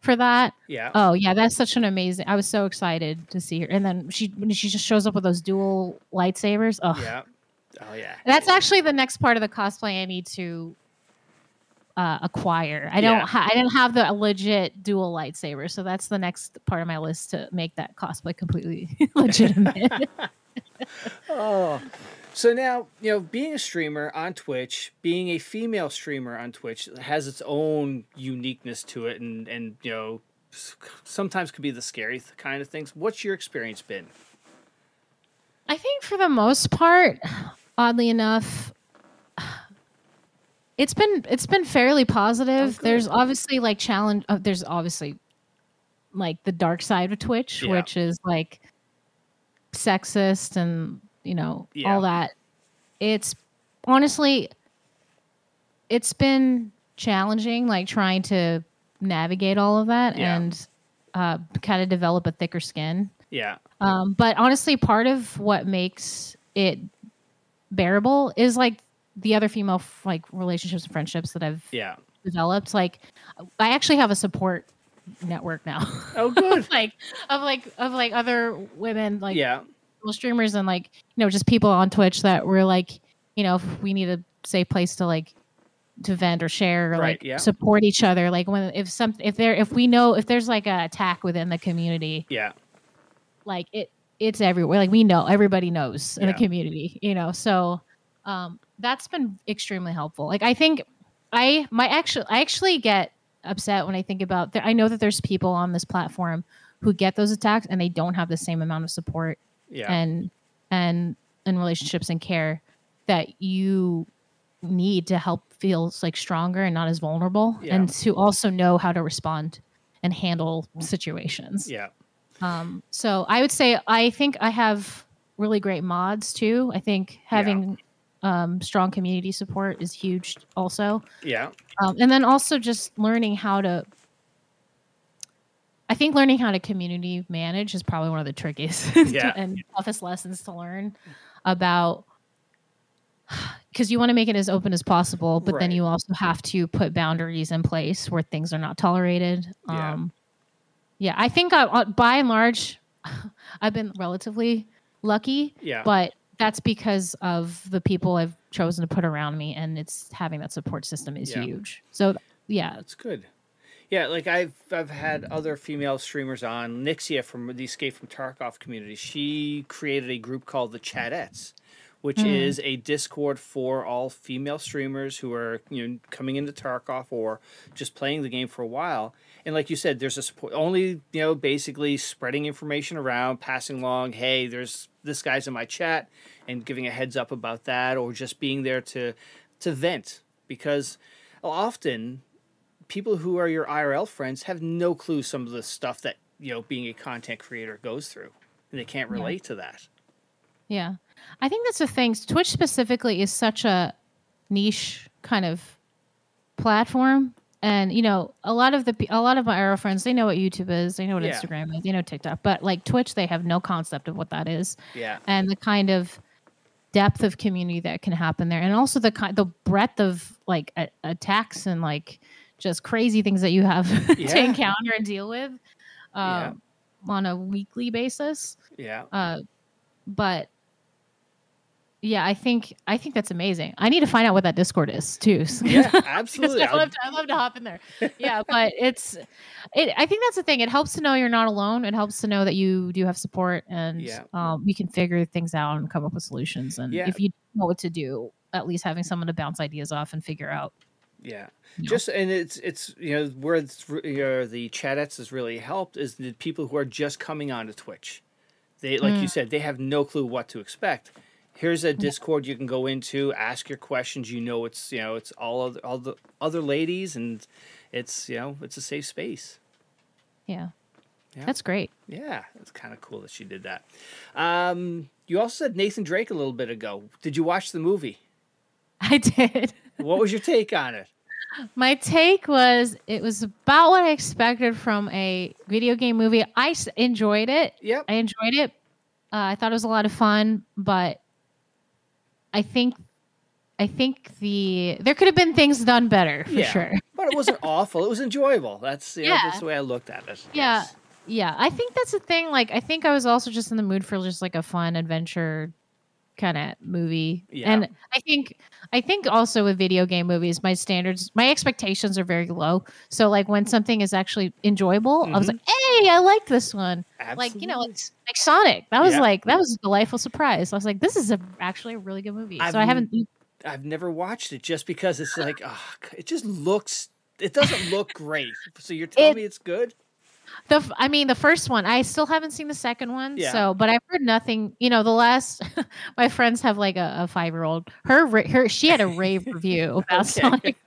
for that. Yeah. Oh yeah, that's such an amazing. I was so excited to see her, and then she when she just shows up with those dual lightsabers. Oh, yeah. Oh yeah. That's actually the next part of the cosplay I need to uh, acquire. I don't. Yeah. Ha- I didn't have the legit dual lightsaber, so that's the next part of my list to make that cosplay completely legitimate. Oh. So now, you know, being a streamer on Twitch, being a female streamer on Twitch has its own uniqueness to it and and you know, sometimes could be the scary th- kind of things. What's your experience been? I think for the most part, oddly enough, it's been it's been fairly positive. good. there's obviously like challenge. Uh, there's obviously like the dark side of Twitch, Yeah. which is like sexist and you know Yeah. all that. It's honestly, it's been challenging, like trying to navigate all of that Yeah. and uh, kind of develop a thicker skin. Yeah. Um, but honestly, part of what makes it bearable is like the other female f- like relationships and friendships that I've Yeah. developed. Like, I actually have a support network now. Oh good. like of like of like other women like yeah. little streamers and like you know just people on Twitch that were like you know if we need a safe place to like to vent or share or Right, like yeah. support each other like when if some if there if we know if there's like a attack within the community Yeah. like it it's everywhere like we know everybody knows in Yeah. the community you know so um that's been extremely helpful like i think i my actual i actually get upset when i think about i know that there's people on this platform who get those attacks and they don't have the same amount of support Yeah. and and and relationships and care that you need to help feel like stronger and not as vulnerable Yeah. and to also know how to respond and handle situations yeah. Um, so I would say I think I have really great mods too. I think having um, strong community support is huge also. Yeah. Um, and then also just learning how to. I think learning how to community manage is probably one of the trickiest Yeah. and toughest lessons to learn about because you want to make it as open as possible, but then you also have to put boundaries in place where things are not tolerated. Yeah. Um, yeah, I think I, uh, by and large, I've been relatively lucky, Yeah. but that's because of the people I've chosen to put around me, and it's having that support system is Yeah. huge. So yeah, it's good. Yeah, like I've I've had other female streamers on. Nixia from the Escape from Tarkov community. She created a group called the Chadettes, which is a Discord for all female streamers who are you know coming into Tarkov or just playing the game for a while. And like you said, there's a support only you know basically spreading information around, passing along. Hey, there's this guy's in my chat, and giving a heads up about that, or just being there to to vent because often people who are your IRL friends have no clue some of the stuff that you know being a content creator goes through, and they can't Yeah. relate to that. Yeah. I think that's the thing. Twitch specifically is such a niche kind of platform and you know a lot of the a lot of my IRL friends they know what youtube is they know what Yeah. instagram is they know tiktok but like twitch they have no concept of what that is Yeah. and the kind of depth of community that can happen there and also the kind the breadth of like a- attacks and like just crazy things that you have Yeah. to encounter and deal with Yeah. um, on a weekly basis Yeah. uh, but yeah i think i think that's amazing i need to find out what that discord is too Yeah, absolutely. I love, to, I love to hop in there. Yeah, but it's, it. I think that's the thing. It helps to know you're not alone. It helps to know that you do have support, and Yeah. um, you can figure things out and come up with solutions. And Yeah. if you know what to do, at least having someone to bounce ideas off and figure out. Yeah, you just and it's it's you know where it's, you know, the Chadettes has really helped is the people who are just coming onto Twitch. They like you Mm. said they have no clue what to expect. Here's a Discord you can go into, ask your questions. You know it's you know it's all other, all the other ladies and it's you know it's a safe space. Yeah, Yeah. that's great. Yeah, it's kind of cool that she did that. Um, you also said Nathan Drake a little bit ago. Did you watch the movie? I did. What was your take on it? My take was it was about what I expected from a video game movie. I enjoyed it. Yep. I enjoyed it. Uh, I thought it was a lot of fun, but I think I think the there could have been things done better for Yeah. sure. But it wasn't awful. It was enjoyable. That's you know, that's the way I looked at it. Yeah. Yes. Yeah, I think that's the thing. Like, I think I was also just in the mood for just like a fun adventure kind of movie. Yeah. And I think, I think also with video game movies, my standards, my expectations are very low. So like when something is actually enjoyable, I was Mhm. like, hey, I like this one. Like you know, Absolutely. like, like Sonic. That was Yeah. like that was a delightful surprise. I was like, this is a, actually a really good movie. I've so I haven't. I've never watched it just because it's like, oh, it just looks. It doesn't look great. So you're telling It- me it's good? The f- I mean, the first one. I still haven't seen the second one. Yeah. So, but I've heard nothing. You know, the last. my friends have like a, a five year old. Her her she had a rave review about Sonic.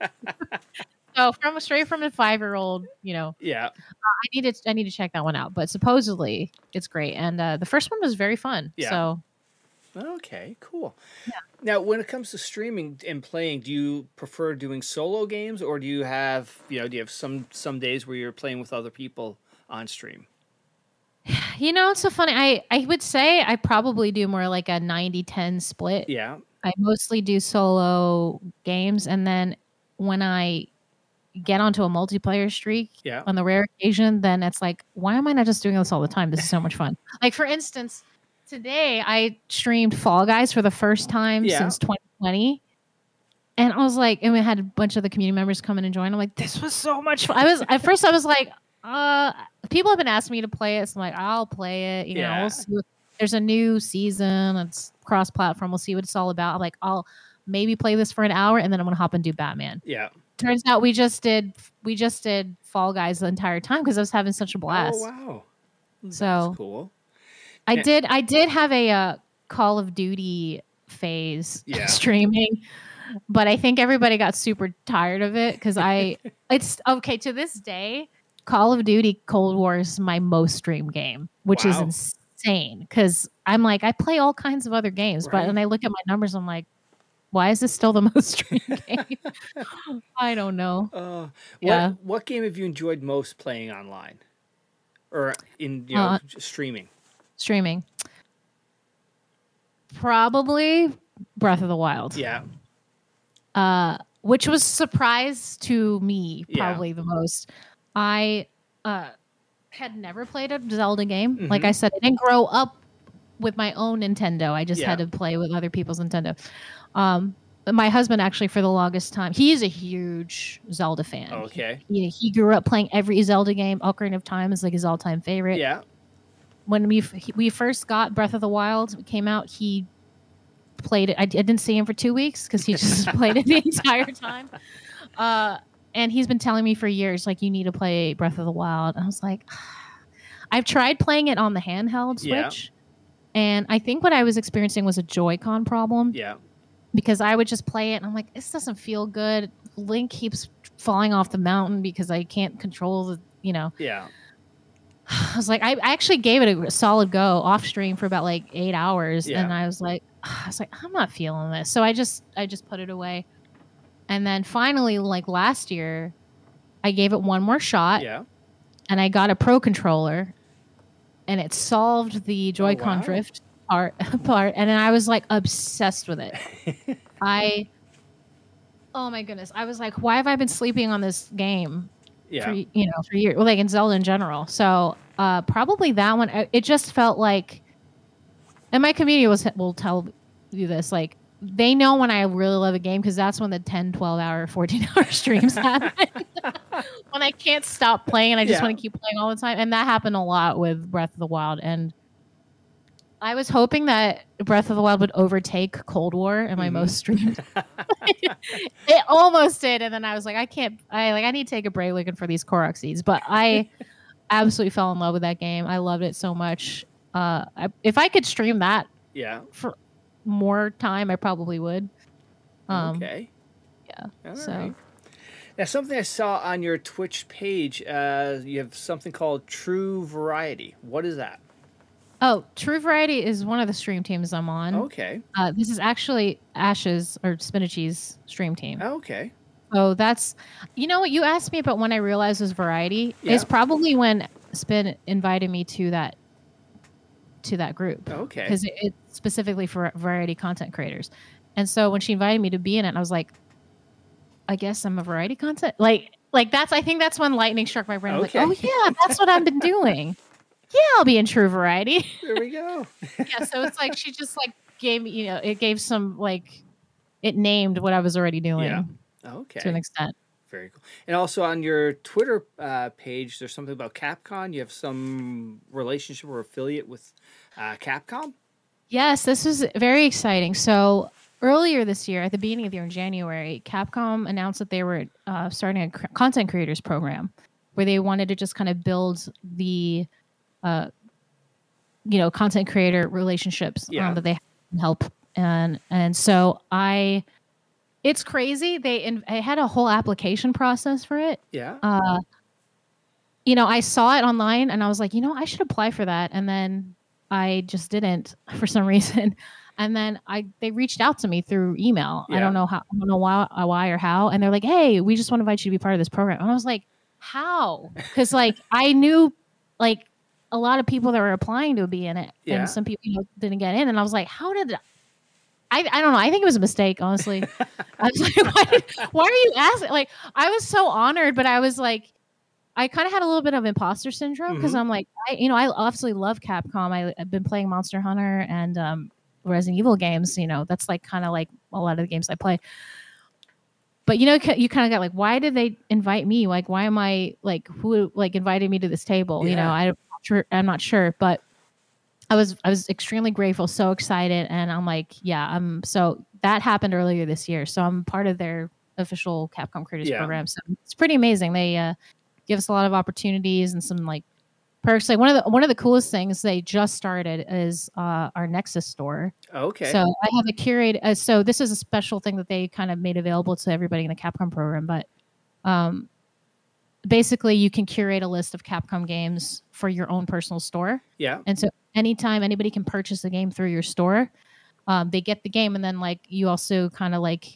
So from straight from a five year old, you know, Yeah. I need to I need to check that one out. But supposedly it's great, and uh, the first one was very fun. Yeah. So Okay. Cool. Now, when it comes to streaming and playing, do you prefer doing solo games, or do you have you know do you have some some days where you're playing with other people on stream? you know, it's so funny. I I would say I probably do more like a 90-10 split. Yeah. I mostly do solo games, and then when I get onto a multiplayer streak Yeah. on the rare occasion, then it's like, why am I not just doing this all the time? This is so much fun. Like for instance, today I streamed Fall Guys for the first time Yeah. since 2020. And I was like, and we had a bunch of the community members come in and join. I'm like, this was so much fun. I was at first I was like, uh, people have been asking me to play it, so I'm like, I'll play it. You know, we'll see. what- There's a new season. It's cross platform. We'll see what it's all about. I'm like, I'll maybe play this for an hour, and then I'm gonna hop and do Batman. Yeah. Turns out we just did we just did Fall Guys the entire time because I was having such a blast. Oh wow. That's So- cool. I Yeah. did I did have a uh, Call of Duty phase Yeah. streaming, but I think everybody got super tired of it because I it's okay to this day. Call of Duty Cold War is my most streamed game, which is insane because I'm like I play all kinds of other games, Right. but when I look at my numbers, I'm like, why is this still the most streamed game? I don't know. Uh, Yeah. What what game have you enjoyed most playing online, or in you know Uh, streaming? Streaming, probably Breath of the Wild. Yeah. uh, which was surprise to me Yeah. probably the most. I uh, had never played a Zelda game. Like Mhm. I said, I didn't grow up with my own Nintendo. I just had to play with other people's Nintendo. Um, my husband actually, for the longest time, he is a huge Zelda fan. Okay. He, he grew up playing every Zelda game. Ocarina of Time is like his all-time favorite Yeah. when we we first got Breath of the Wild it came out, he played it. I, I didn't see him for two weeks because he just played it the entire time. Uh, and he's been telling me for years, like, you need to play Breath of the Wild. I was like, I've tried playing it on the handheld Yeah. Switch, and I think what I was experiencing was a Joy-Con problem Yeah. because I would just play it and I'm like, this doesn't feel good. Link keeps falling off the mountain because I can't control the, you know. Yeah. I was like, I I actually gave it a solid go off stream for about like eight hours, Yeah. and I was like, I was like, I'm not feeling this, so I just I just put it away, and then finally, like last year, I gave it one more shot. Yeah. And I got a pro controller and it solved the Joy-Con Oh, wow. drift part part and then I was like obsessed with it. I Oh my goodness. I was like, why have I been sleeping on this game Yeah. for you know for years, well, like in Zelda in general. So uh, probably that one. uh, It just felt like, and my community was will tell you this. Like they know when I really love a game because that's when the 10, 12 hour, 14 hour streams happen. when I can't stop playing and I just Yeah. want to keep playing all the time. And that happened a lot with Breath of the Wild. And I was hoping that Breath of the Wild would overtake Cold War in my Mhm. most streamed. it almost did, and then I was like, I can't. I like. I need to take a break looking for these Korok seeds. But I absolutely fell in love with that game. I loved it so much. Uh, I, if I could stream that Yeah. for more time, I probably would. Um, okay. yeah, All so- right. Now, something I saw on your Twitch page, uh, you have something called True Variety. What is that? Oh, True Variety is one of the stream teams I'm on. Okay. Uh, this is actually Ash's or Spinachi's stream team. Okay. Oh, that's you know what you asked me about when I realized was variety. Yeah. It's probably when Spin invited me to that to that group Okay. because it, it's specifically for variety content creators. And so when she invited me to be in it, I was like, I guess I'm a variety content like like that's I think that's when lightning struck my brain. Okay. like, oh yeah, that's what I've been doing. Yeah, I'll be in True Variety. There we go. yeah, so it's like she just like gave me, you know, it gave some like it named what I was already doing Yeah. to an extent. Very cool. And also on your Twitter uh, page, there's something about Capcom. You have some relationship or affiliate with uh, Capcom. Yes, this was very exciting. So earlier this year, at the beginning of the year in January, Capcom announced that they were uh, starting a cr- content creators program where they wanted to just kind of build the, uh, you know, content creator relationships Yeah. um, that they help. And and so I, it's crazy. They in, I had a whole application process for it. Yeah. Uh, you know, I saw it online and I was like, you know, I should apply for that. And then I just didn't for some reason. And then I they reached out to me through email. Yeah. I don't know how I don't know why why or how. And they're like, hey, we just want to invite you to be part of this program. And I was like, how? Because like I knew like a lot of people that were applying to be in it, Yeah. and some people you know, didn't get in. And I was like, how did I, I don't know. I think it was a mistake, honestly. I was like, why, did- why are you asking? Like, I was so honored, but I was like, I kind of had a little bit of imposter syndrome because Mhm. I'm like, I, you know, I obviously love Capcom. I, I've been playing Monster Hunter and um, Resident Evil games. You know, that's like kind of like a lot of the games I play. But you know, you kind of got like, why did they invite me? Like, why am I like who like invited me to this table? You know, sure. I'm not sure, but I was I was extremely grateful, so excited, and I'm like, yeah, I'm so that happened earlier this year, so I'm part of their official Capcom Creators Yeah. program. So it's pretty amazing. They uh, give us a lot of opportunities and some like perks. Like one of the one of the coolest things they just started is uh, our Nexus store. Okay. So I have a curated. Uh, so this is a special thing that they kind of made available to everybody in the Capcom program. But um, basically, you can curate a list of Capcom games for your own personal store. yeah. And so anytime anybody can purchase a game through your store, um, they get the game, and then like you also kind of like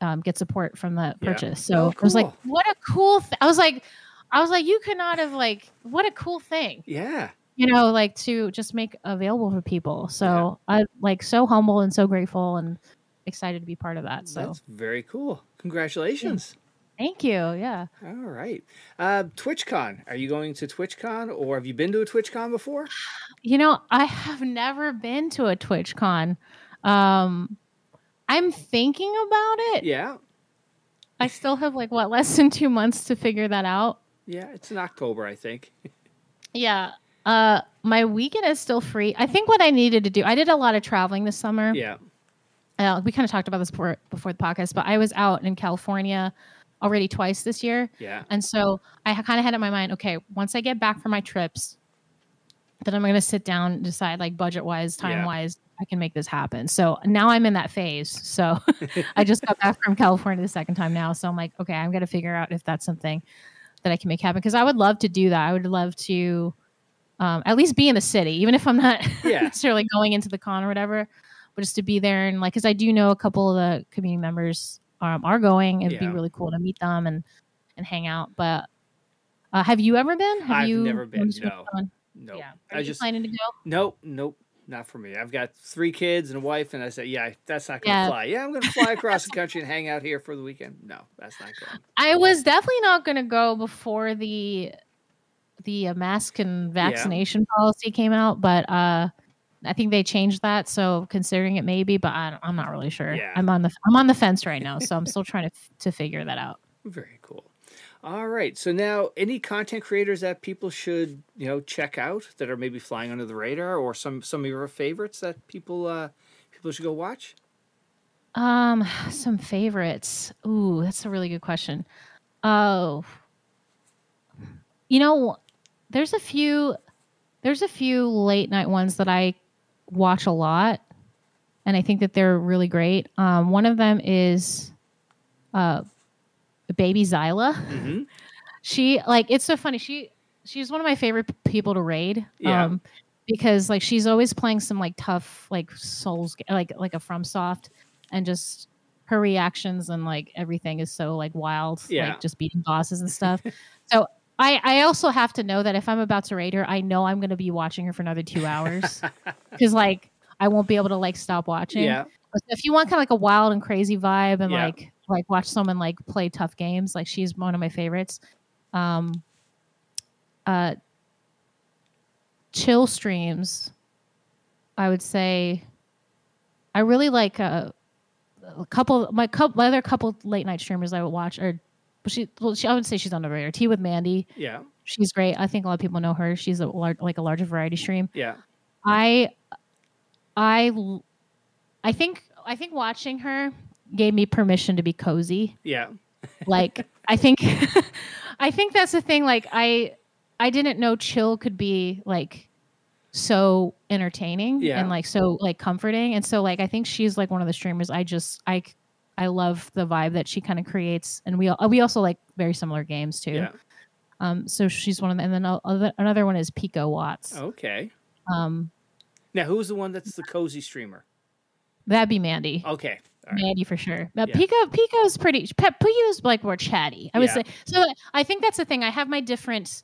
um, get support from the Yeah. purchase. So Oh, I was like, what a cool! Th-. I was like, I was like, you could not have like, what a cool thing, Yeah. you know, like to just make available for people. So I'm like so humble and so grateful and excited to be part of that. So That's very cool. Congratulations. Thank you. Yeah. All right. Uh, TwitchCon. Are you going to TwitchCon or have you been to a TwitchCon before? You know, I have never been to a TwitchCon. Um, I'm thinking about it. Yeah. I still have like what less than two months to figure that out. Yeah. It's in October, I think. Yeah. Uh, my weekend is still free. I think what I needed to do, I did a lot of traveling this summer. Yeah. Uh, we kind of talked about this before, before the podcast, but I was out in California already twice this year. Yeah. And so I kind of had in my mind, okay, once I get back from my trips, then I'm going to sit down and decide, like budget wise, time wise, I can make this happen. So now I'm in that phase. So I just got back from California the second time now. So I'm like, okay, I'm going to figure out if that's something that I can make happen because I would love to do that. I would love to um, at least be in the city, even if I'm not Yeah. necessarily going into the con or whatever, but just to be there and like, because I do know a couple of the community members um, are going. It'd be really cool to meet them and and hang out. But Uh, have you ever been? Have I've you never been. No, no. Yeah. Are I you just planning to go? nope, nope, not for me. I've got three kids and a wife, and I said, yeah, that's not gonna Yeah. fly. Yeah, I'm gonna fly across the country and hang out here for the weekend. No, that's not going. I was definitely not to go before the the uh, mask and vaccination policy came out, but uh, I think they changed that. So considering it maybe, but I, I'm not really sure. Yeah. I'm on the I'm on the fence right now, so I'm still trying to to figure that out. Very cool. All right. So now, any content creators that people should you know check out that are maybe flying under the radar, or some some of your favorites that people uh people should go watch? Um, some favorites. Ooh, that's a really good question. Oh, you know, there's a few, there's a few late night ones that I watch a lot, and I think that they're really great. Um, one of them is, uh, Baby Zyla. hmm She like it's so funny. She she's one of my favorite people to raid. Yeah. Um, because like she's always playing some like tough like souls like like a FromSoft and just her reactions and like everything is so like wild. Yeah. Like just beating bosses and stuff. so I I also have to know that if I'm about to raid her, I know I'm gonna be watching her for another two hours because like I won't be able to like stop watching. Yeah. But if you want kind of like a wild and crazy vibe and Yeah. like like watch someone like play tough games, like she's one of my favorites. Um uh chill streams, I would say I really like uh, a couple my couple my other couple late night streamers I would watch are but she well she I would say she's on the radar. Tea with Mandy. Yeah. She's great. I think a lot of people know her. She's a large like a larger variety stream. Yeah. I, I, I think I think watching her gave me permission to be cozy. Yeah. Like I think I think that's the thing like I I didn't know chill could be like so entertaining Yeah. and like so like comforting and so like I think she's like one of the streamers I just I I love the vibe that she kind of creates and we we also like very similar games too. Yeah. Um so she's one of them and then other, another one is Pico Watts. Okay. Um Now, who's the one that's the cozy streamer? that'd be Mandy. Okay. Right. Mandy for sure. But Yeah. Pico Pico's pretty Pico's like more chatty. I would Yeah. say. So I think that's the thing. I have my different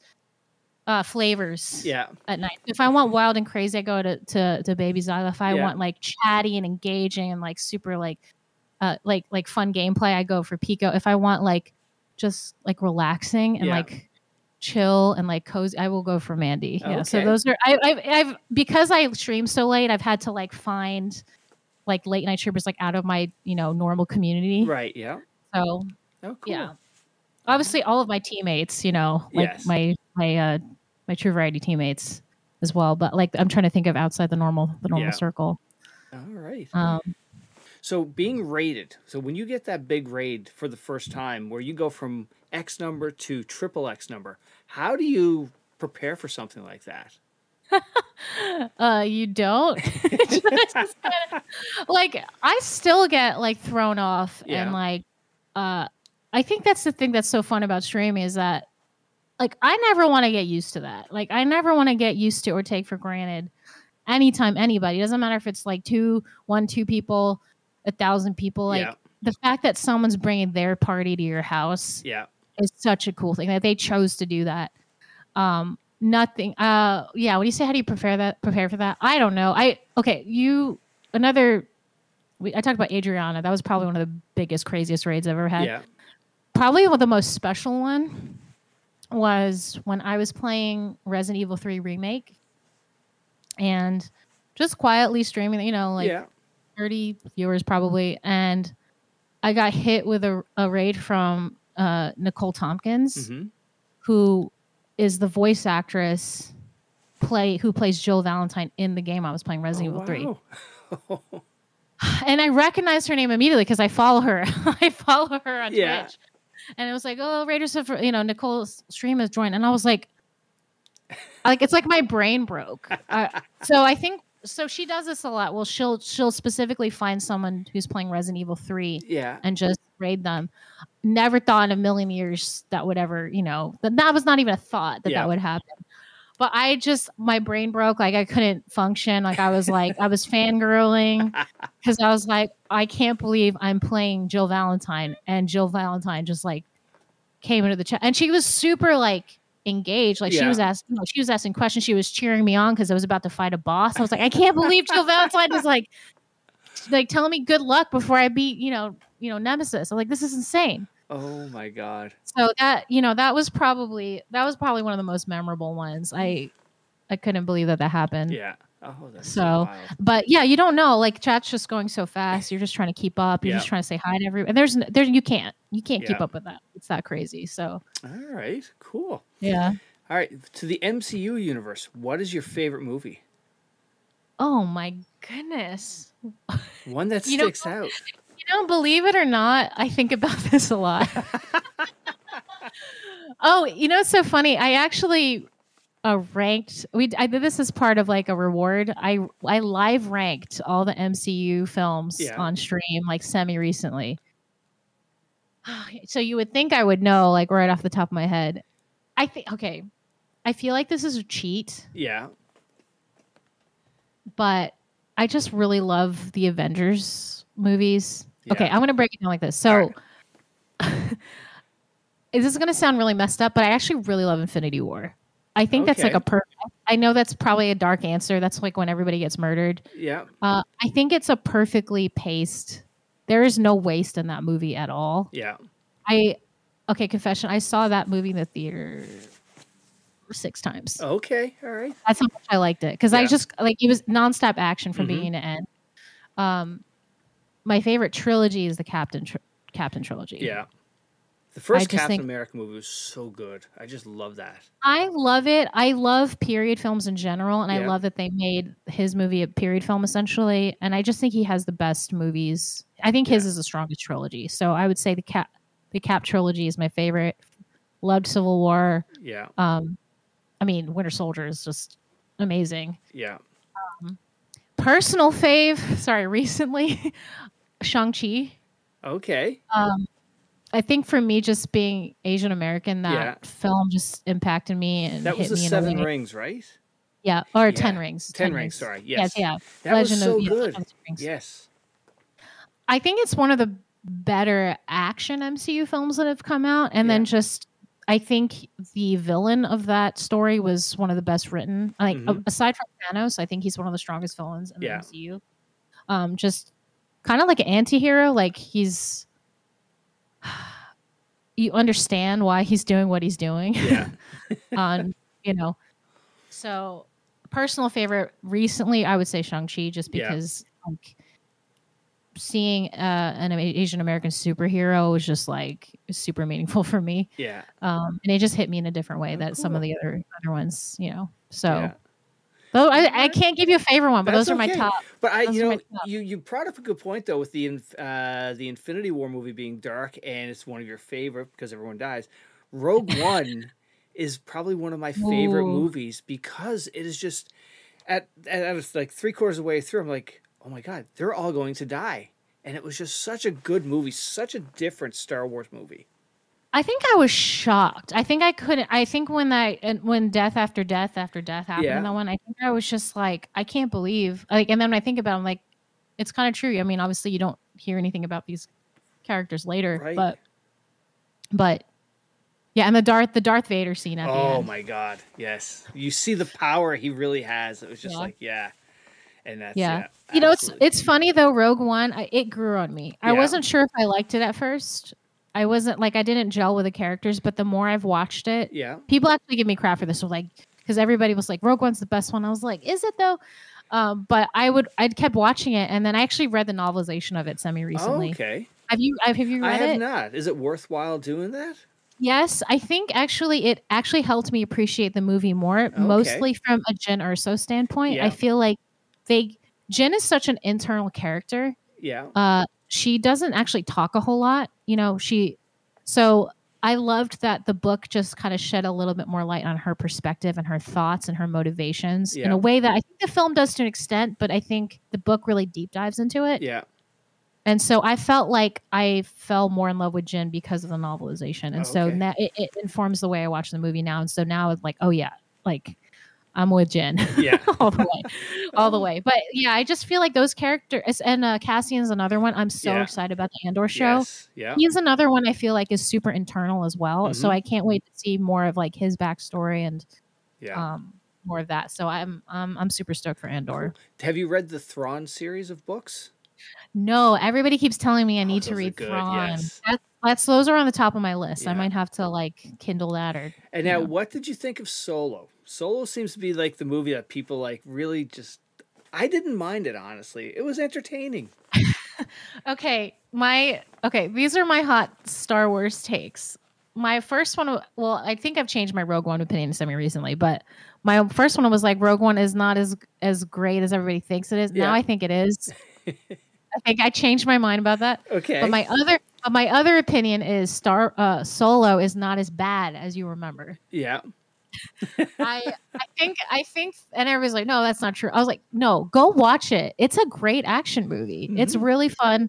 uh flavors Yeah. at night. If I want wild and crazy, I go to to, to Baby Zyla. If I Yeah. want like chatty and engaging and like super like uh like like fun gameplay, I go for Pico. If I want like just like relaxing and Yeah. like chill and like cozy, I will go for Mandy. Yeah. So those are I I've, I've because I stream so late, I've had to like find like late night streamers like out of my you know normal community. Right. Yeah. So Oh, cool. yeah, obviously all of my teammates, you know, like Yes. my my uh my True Variety teammates as well. But like I'm trying to think of outside the normal the normal Yeah. circle. All right. Um, So being rated. So when you get that big raid for the first time, where you go from X number to triple X number, how do you prepare for something like that? uh, you don't. Kinda- like I still get like thrown off Yeah. and like uh I think that's the thing that's so fun about streaming is that like I never want to get used to that. Like I never want to get used to or take for granted anytime anybody. It doesn't matter if it's like two, one, two people, a thousand people. Like yeah. the fact that someone's bringing their party to your house Yeah. is such a cool thing that they chose to do that. Um, nothing. Uh, yeah. When you say how do you prepare that? Prepare for that? I don't know. I okay. You another. We, I talked about Adriana. That was probably one of the biggest, craziest raids I've ever had. Yeah. Probably one of the most special one was when I was playing Resident Evil 3 remake, and just quietly streaming. You know, like yeah. 30 viewers probably and i got hit with a, a raid from uh, nicole tompkins hmm who is the voice actress play who plays jill valentine in the game i was playing resident evil 3 Oh, and i recognized her name immediately because i follow her. I follow her on Yeah. twitch. And it was like oh raiders of you know nicole's stream has joined. And i was like like it's like my brain broke. Uh, so i think so she does this a lot. Well she'll she'll specifically find someone who's playing resident evil 3 yeah. and just raid them. Never thought in a million years that would ever you know that that was not even a thought that Yeah. that would happen. But i just my brain broke. Like i couldn't function. Like i was like i was fangirling because i was like i can't believe i'm playing jill valentine. And jill valentine just like came into the chat. And she was super like engaged. Like she was asking, she was asking questions. She was cheering me on because I was about to fight a boss. I was like, I can't believe Jill Valentine is like, like telling me good luck before I beat, you know, you know, Nemesis. I'm like, this is insane. Oh my god. So that, you know, that was probably that was probably one of the most memorable ones. I I couldn't believe that that happened. Yeah. Oh, that's so. But yeah, you don't know. Like chat's just going so fast. You're just trying to keep up. You're Yeah. just trying to say hi to everyone. And there's there you can't you can't keep up with that. It's that crazy. So All right. Cool. yeah. All right. To the MCU universe, what is your favorite movie? Oh my goodness. One that know- sticks out. You don't believe it or not, I think about this a lot. oh, you know, it's so funny. I actually uh, ranked. We I did this as part of like a reward. I I live ranked all the MCU films Yeah. on stream like semi recently. So you would think I would know like right off the top of my head. I think okay. I feel like this is a cheat, Yeah. but I just really love the Avengers movies. Okay, I'm gonna break it down like this. So All this is gonna sound really messed up, but I actually really love Infinity War. I think that's like a per. I know that's probably a dark answer. That's like when everybody gets murdered. Yeah. Uh, I think it's a perfectly paced. There is no waste in that movie at all. Yeah. I okay, confession. I saw that movie in the theater six times. Okay. All right. That's how much I liked it because I just like it was nonstop action from Mhm. beginning to end. Um, my favorite trilogy is the Captain tr- Captain trilogy. Yeah. The first Captain think- America movie was so good. I just love that. I love it. I love period films in general, and I love that they made his movie a period film essentially. And I just think he has the best movies. I think his is the strongest trilogy. So I would say the Cap the Cap trilogy is my favorite. Loved Civil War. Yeah. Um, I mean, Winter Soldier is just amazing. Yeah. Personal fave. Sorry, recently, Shang Chi. Okay. Um, I think for me, just being Asian American, that Yeah. film just impacted me and That was hit the me in a Seven. Rings, right? Yeah, or Yeah. Ten Rings. Ten, Rings, sorry. Yes. Yes, yeah. That was so yeah, good. Legend of the Rings. Yes. I think it's one of the better action MCU films that have come out, and then just I think the villain of that story was one of the best written. Like Mhm. aside from Thanos, I think he's one of the strongest villains in Yeah. the MCU. Um, just kind of like an anti-hero. Like he's you understand why he's doing what he's doing. Yeah. on you know so personal favorite recently i would say shang-chi just Yeah. because like seeing uh, an asian american superhero was just like super meaningful for me Yeah. um and it just hit me in a different way Oh, that some of the other other ones you know so Yeah. Though I, I can't give you a favorite one but That's those are my okay. top But I, Those you know, you you brought up a good point though with the uh, the Infinity War movie being dark and it's one of your favorite because everyone dies. Rogue One is probably one of my favorite Ooh. movies because it is just at at, at like three quarters of the way through. I'm like, oh my god, they're all going to die, and it was just such a good movie, such a different Star Wars movie. I think I was shocked. I think I couldn't. I think when that when death after death after death happened Yeah. in that one, I think I was just like, I can't believe. Like, and then when I think about, it, I'm like, it's kind of true. I mean, obviously, you don't hear anything about these characters later, Right. but, but, yeah, and the Darth the Darth Vader scene at the Oh my god, yes, you see the power he really has. It was just Yeah. like, yeah, and that's Yeah. yeah. you know, it's it's funny though. Rogue One, I, it grew on me. I wasn't sure if I liked it at first. I wasn't like I didn't gel with the characters, but the more I've watched it, yeah, people actually give me crap for this. So like, because everybody was like, Rogue One's the best one. I was like, is it though? Um, but I would, I kept watching it, and then I actually read the novelization of it semi recently. Oh, okay. Have you? Have you read it? I have it? not. Is it worthwhile doing that? Yes, I think actually it actually helped me appreciate the movie more, mostly from a Jyn Erso standpoint. Yeah. I feel like they Jyn is such an internal character. Yeah. Uh, she doesn't actually talk a whole lot. You know, she. So I loved that the book just kind of shed a little bit more light on her perspective and her thoughts and her motivations in a way that I think the film does to an extent, but I think the book really deep dives into it. Yeah. And so I felt like I fell more in love with Jyn because of the novelization. And so Okay. now it, it informs the way I watch the movie now. And so now it's like, oh yeah, like I'm with Jyn. Yeah. all the way. All the way. But yeah, I just feel like those characters and uh, Cassian's another one. I'm so Yeah. excited about the Andor show. Yes. Yeah. He's another one I feel like is super internal as well. So Mhm. I can't wait to see more of like his backstory and Yeah. um more of that. So I'm um, I'm super stoked for Andor. Have you read the Thrawn series of books? No, everybody keeps telling me I Oh, need to read good, Thrawn. yes. That's, that's those are on the top of my list. I might have to like Kindle that or And now, Yeah. what did you think of Solo? Solo seems to be like the movie that people like really just. I didn't mind it honestly. It was entertaining. Okay, my okay, these are my hot Star Wars takes. My first one, well, I think I've changed my Rogue One opinion semi recently, but my first one was like Rogue One is not as as great as everybody thinks it is. Yeah. Now I think it is. I think I changed my mind about that. Okay. But my other, but my other opinion is Star uh, Solo is not as bad as you remember. yeah. I I think I think and everybody's like, no, that's not true. I was like, no, go watch it. It's a great action movie. It's Mhm. really fun.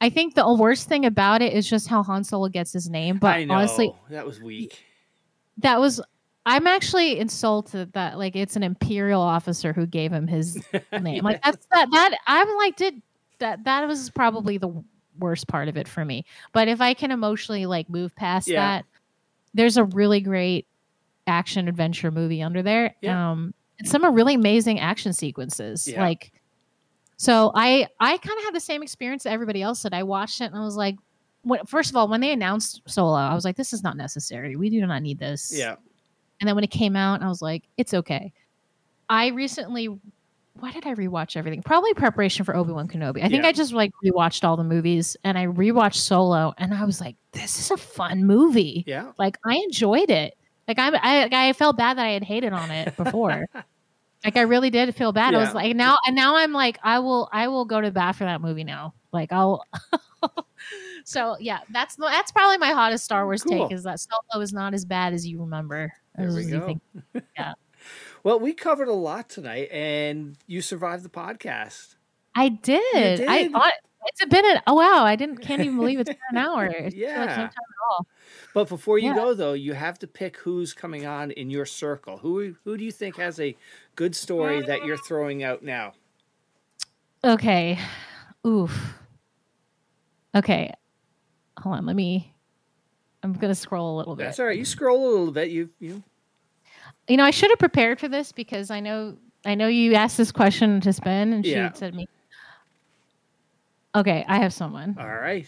I think the worst thing about it is just how Han Solo gets his name. But I know. honestly, that was weak. that was I'm actually insulted that like it's an imperial officer who gave him his name. Like that's that that I'm like did that that was probably the worst part of it for me. But if I can emotionally like move past Yeah. that, there's a really great action adventure movie under there. Yeah. Um and some are really amazing action sequences. Yeah. Like so I I kind of had the same experience that everybody else did. I watched it and I was like when, first of all, when they announced Solo, I was like, "This is not necessary. We do not need this." Yeah. And then when it came out, I was like, it's okay. I recently, why did I rewatch everything? Probably preparation for Obi Wan Kenobi. I think Yeah. I just like rewatched all the movies and I rewatched Solo and I was like, this is a fun movie. Yeah. Like I enjoyed it. Like I, I, I felt bad that I had hated on it before. like I really did feel bad. I was like, now, and now I'm like, I will, I will go to bat for that movie now. Like I'll. so yeah, that's that's probably my hottest Star Wars Cool. take is that Solo is not as bad as you remember. There we go. think. Yeah. Well, we covered a lot tonight, and you survived the podcast. I did. I thought it's been an oh wow, I didn't can't even believe it's been an hour. It's yeah. like no time at all. But before you Yeah. go, though, you have to pick who's coming on in your circle. Who who do you think has a good story that you're um, throwing out now? Okay. Oof. Okay. Hold on, let me I'm gonna scroll a little bit. That's all right. You scroll a little bit. You you You know, I should have prepared for this because I know I know you asked this question to Spin and she Yeah. said me. Okay, I have someone. all right.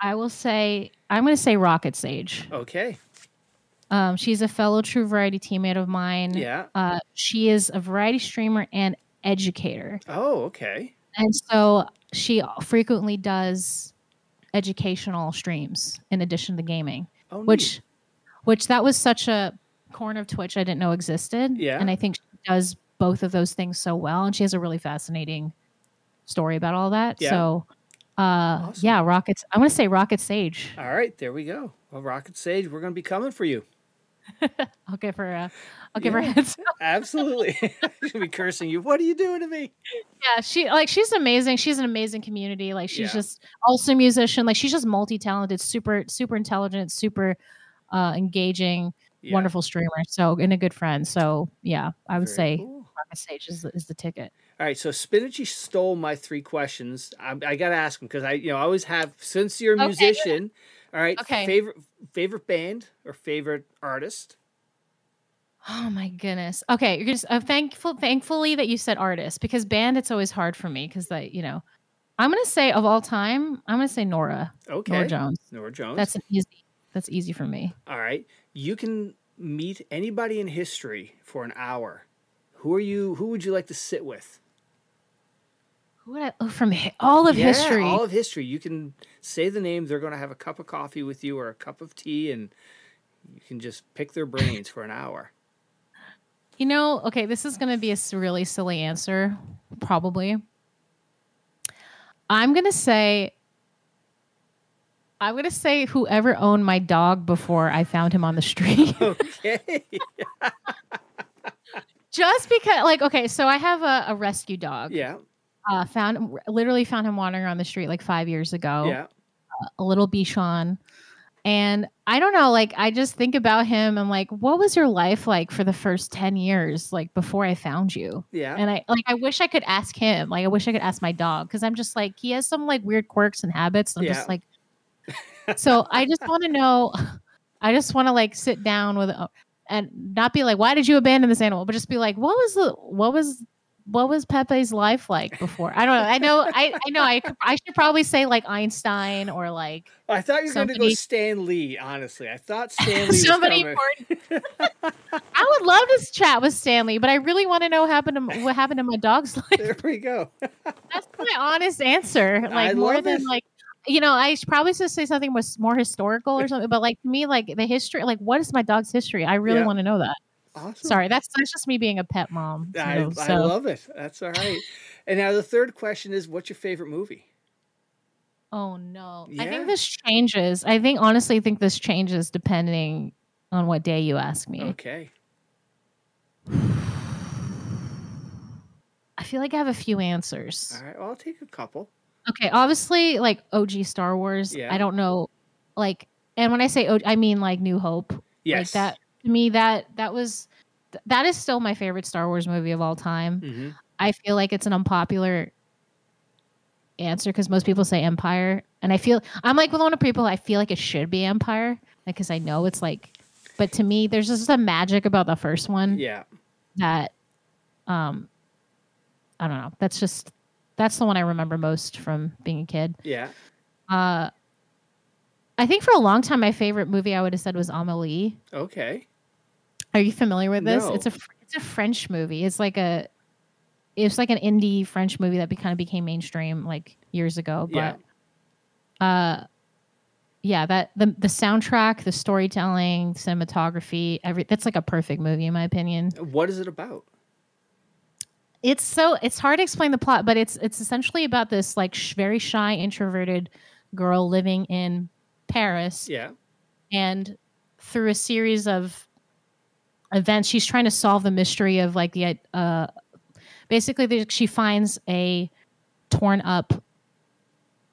I will say I'm gonna say Rocket Sage. Okay. Um, she's a fellow True Variety teammate of mine. Yeah. Uh, she is a variety streamer and educator. Oh, okay. And so she frequently does educational streams in addition to gaming, Oh, which which that was such a corner of Twitch I didn't know existed. Yeah. And I think she does both of those things so well and she has a really fascinating story about all that. Yeah. So uh Awesome. yeah, Rockets I'm gonna say Rocket Sage. All right. There we go. Well, Rocket Sage, we're going to be coming for you. I'll give her a I'll give her heads Absolutely. She'll be cursing you. What are you doing to me? Yeah, she like she's amazing. She's an amazing community. Like she's Yeah. just also a musician. Like she's just multi-talented, super super intelligent, super uh engaging, Yeah. wonderful streamer. So and a good friend. So yeah, I would Very say cool. Stage is the, is the ticket. All right, so Spinachi stole my three questions. I, I got to ask him because I, you know, I always have since you're a Okay. musician. All right, Okay. favorite favorite band or favorite artist? Oh my goodness. Okay, you're just uh, thankful thankfully that you said artist because band it's always hard for me because like you know, I'm gonna say of all time I'm gonna say Norah Okay, Norah Jones. Norah Jones. That's an easy. That's easy for me. all right. You can meet anybody in history for an hour. Who are you? Who would you like to sit with? Who would I? Oh, from hi- all of Yeah, history. all of history. You can say the name. They're going to have a cup of coffee with you or a cup of tea, and you can just pick their brains for an hour. You know, okay, this is going to be a really silly answer, probably. I'm going to say, I'm going to say whoever owned my dog before I found him on the street. Okay. Just because, like, okay, so I have a, a rescue dog. yeah. Uh, found literally found him wandering around the street like five years ago. Yeah. A little Bichon. And I don't know, like I just think about him. I'm like, what was your life like for the first 10 years, like before I found you? Yeah. And I like I wish I could ask him. Like I wish I could ask my dog because I'm just like he has some like weird quirks and habits. I'm Yeah. just like so I just want to know I just want to like sit down with uh, and not be like, why did you abandon this animal? But just be like, what was the what was what was Pepe's life like before? I don't know. I know. I, I know. I could, I should probably say like Einstein or like I thought you were going to go Stan Lee. Honestly, I thought Stan Lee. was somebody. important. I would love to chat with Stan Lee, but I really want to know happened to what happened to my dog's life. There we go. That's my honest answer. Like more love than like. You know, I should probably should say something was more historical or something, but like to me, like the history, like what is my dog's history? I really Yeah. want to know that. Awesome. Sorry, that's that's just me being a pet mom. I, so- I love it. That's all right. and now the third question is, what's your favorite movie? Oh no. I think this changes. I think honestly I think this changes depending on what day you ask me. Okay. I feel like I have a few answers. All right. Well, I'll take a couple. Okay, obviously like OG Star Wars. Yeah. I don't know like and when I say OG, I mean like New Hope. Yes. Like that to me that that was th- that is still my favorite Star Wars movie of all time. hmm I feel like it's an unpopular answer because most people say Empire, and I feel I'm like with lot of people. I feel like it should be Empire because I know it's like, but to me, there's just a magic about the first one Yeah. that, um, I don't know. That's just that's the one I remember most from being a kid. Yeah. Uh, I think for a long time, my favorite movie I would have said was Amelie. Okay. Are you familiar with this? No. It's a it's a French movie. It's like a it's like an indie French movie that be, kind of became mainstream like years ago. Yeah. But uh yeah, that the the soundtrack, the storytelling, cinematography, every that's like a perfect movie in my opinion. What is it about? It's so it's hard to explain the plot, but it's it's essentially about this like sh- very shy introverted girl living in Paris Yeah. and through a series of events she's trying to solve the mystery of like the uh basically the, she finds a torn up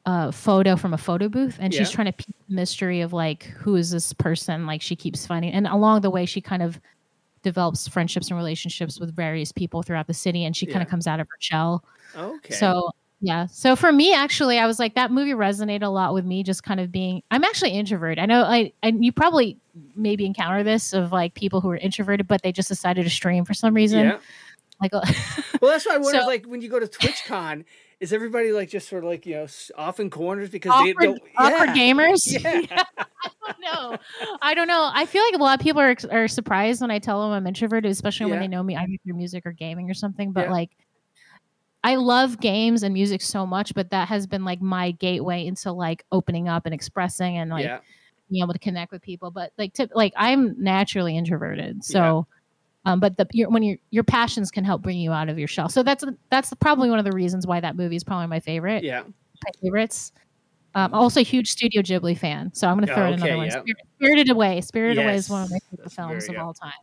uh photo from a photo booth and she's trying to piece the mystery of like who is this person like she keeps finding and along the way she kind of develops friendships and relationships with various people throughout the city and she kind of comes out of her shell Okay. so yeah. So for me, actually, I was like that movie resonated a lot with me. Just kind of being, I'm actually introvert. I know, I and you probably maybe encounter this of like people who are introverted, but they just decided to stream for some reason. yeah. Like, Well, that's why I wonder. So- like when you go to TwitchCon, is everybody like just sort of like you know off in corners because they awkward, don't? awkward yeah. gamers. Yeah. no, I don't know. I don't know. I feel like a lot of people are are surprised when I tell them I'm introverted, especially when they know me either through music or gaming or something. But Yeah. like, I love games and music so much, but that has been like my gateway into like opening up and expressing and like yeah. being able to connect with people. But like, tip, like I'm naturally introverted, so. Um, but the your, when your your passions can help bring you out of your shell, so that's that's probably one of the reasons why that movie is probably my favorite Yeah. my favorites. Um, also a huge Studio Ghibli fan, so I'm going to throw in Okay, another one. yeah. Spirit, Spirited Away. Spirited Away is one of my favorite films very of good. all time.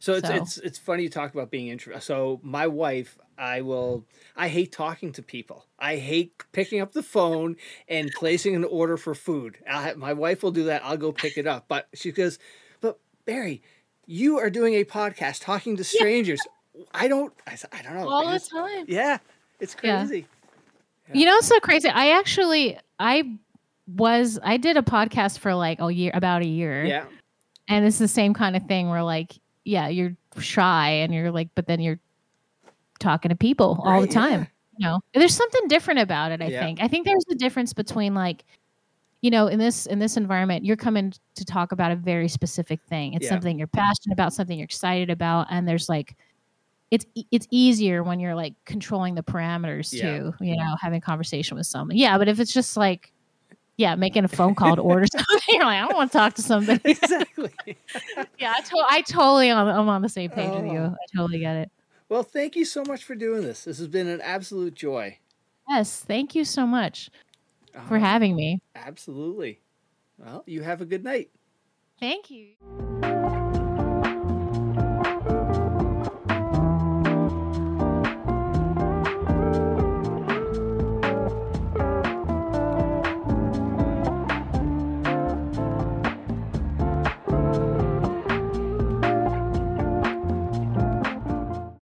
So it's So- it's it's funny you talk about being intro. So my wife, I will. I hate talking to people. I hate picking up the phone and placing an order for food. I, my wife will do that. I'll go pick it up. But she goes, "But Barry, you are doing a podcast talking to strangers. I don't. I, I don't know. All I the time. Yeah, it's Yeah. crazy. You know, it's so crazy. I actually, I was, I did a podcast for like a year, about a year, Yeah. and it's the same kind of thing where like, yeah, you're shy and you're like, but then you're talking to people all the Right, yeah. time. You know, there's something different about it. I Yeah. think. I think there's a difference between like, you know, in this in this environment, you're coming to talk about a very specific thing. It's Yeah. something you're passionate about, something you're excited about, and there's like. It's it's easier when you're like controlling the parameters Yeah. too, you know, having conversation with someone. Yeah, but if it's just like, yeah, making a phone call to order something, you're like, I don't want to talk to somebody. Exactly. Yeah, I, to- I totally am I'm on the same page with you. Oh. I totally get it. well, thank you so much for doing this. This has been an absolute joy. Yes, thank you so much for Uh, having me. Absolutely. Well, you have a good night. Thank you.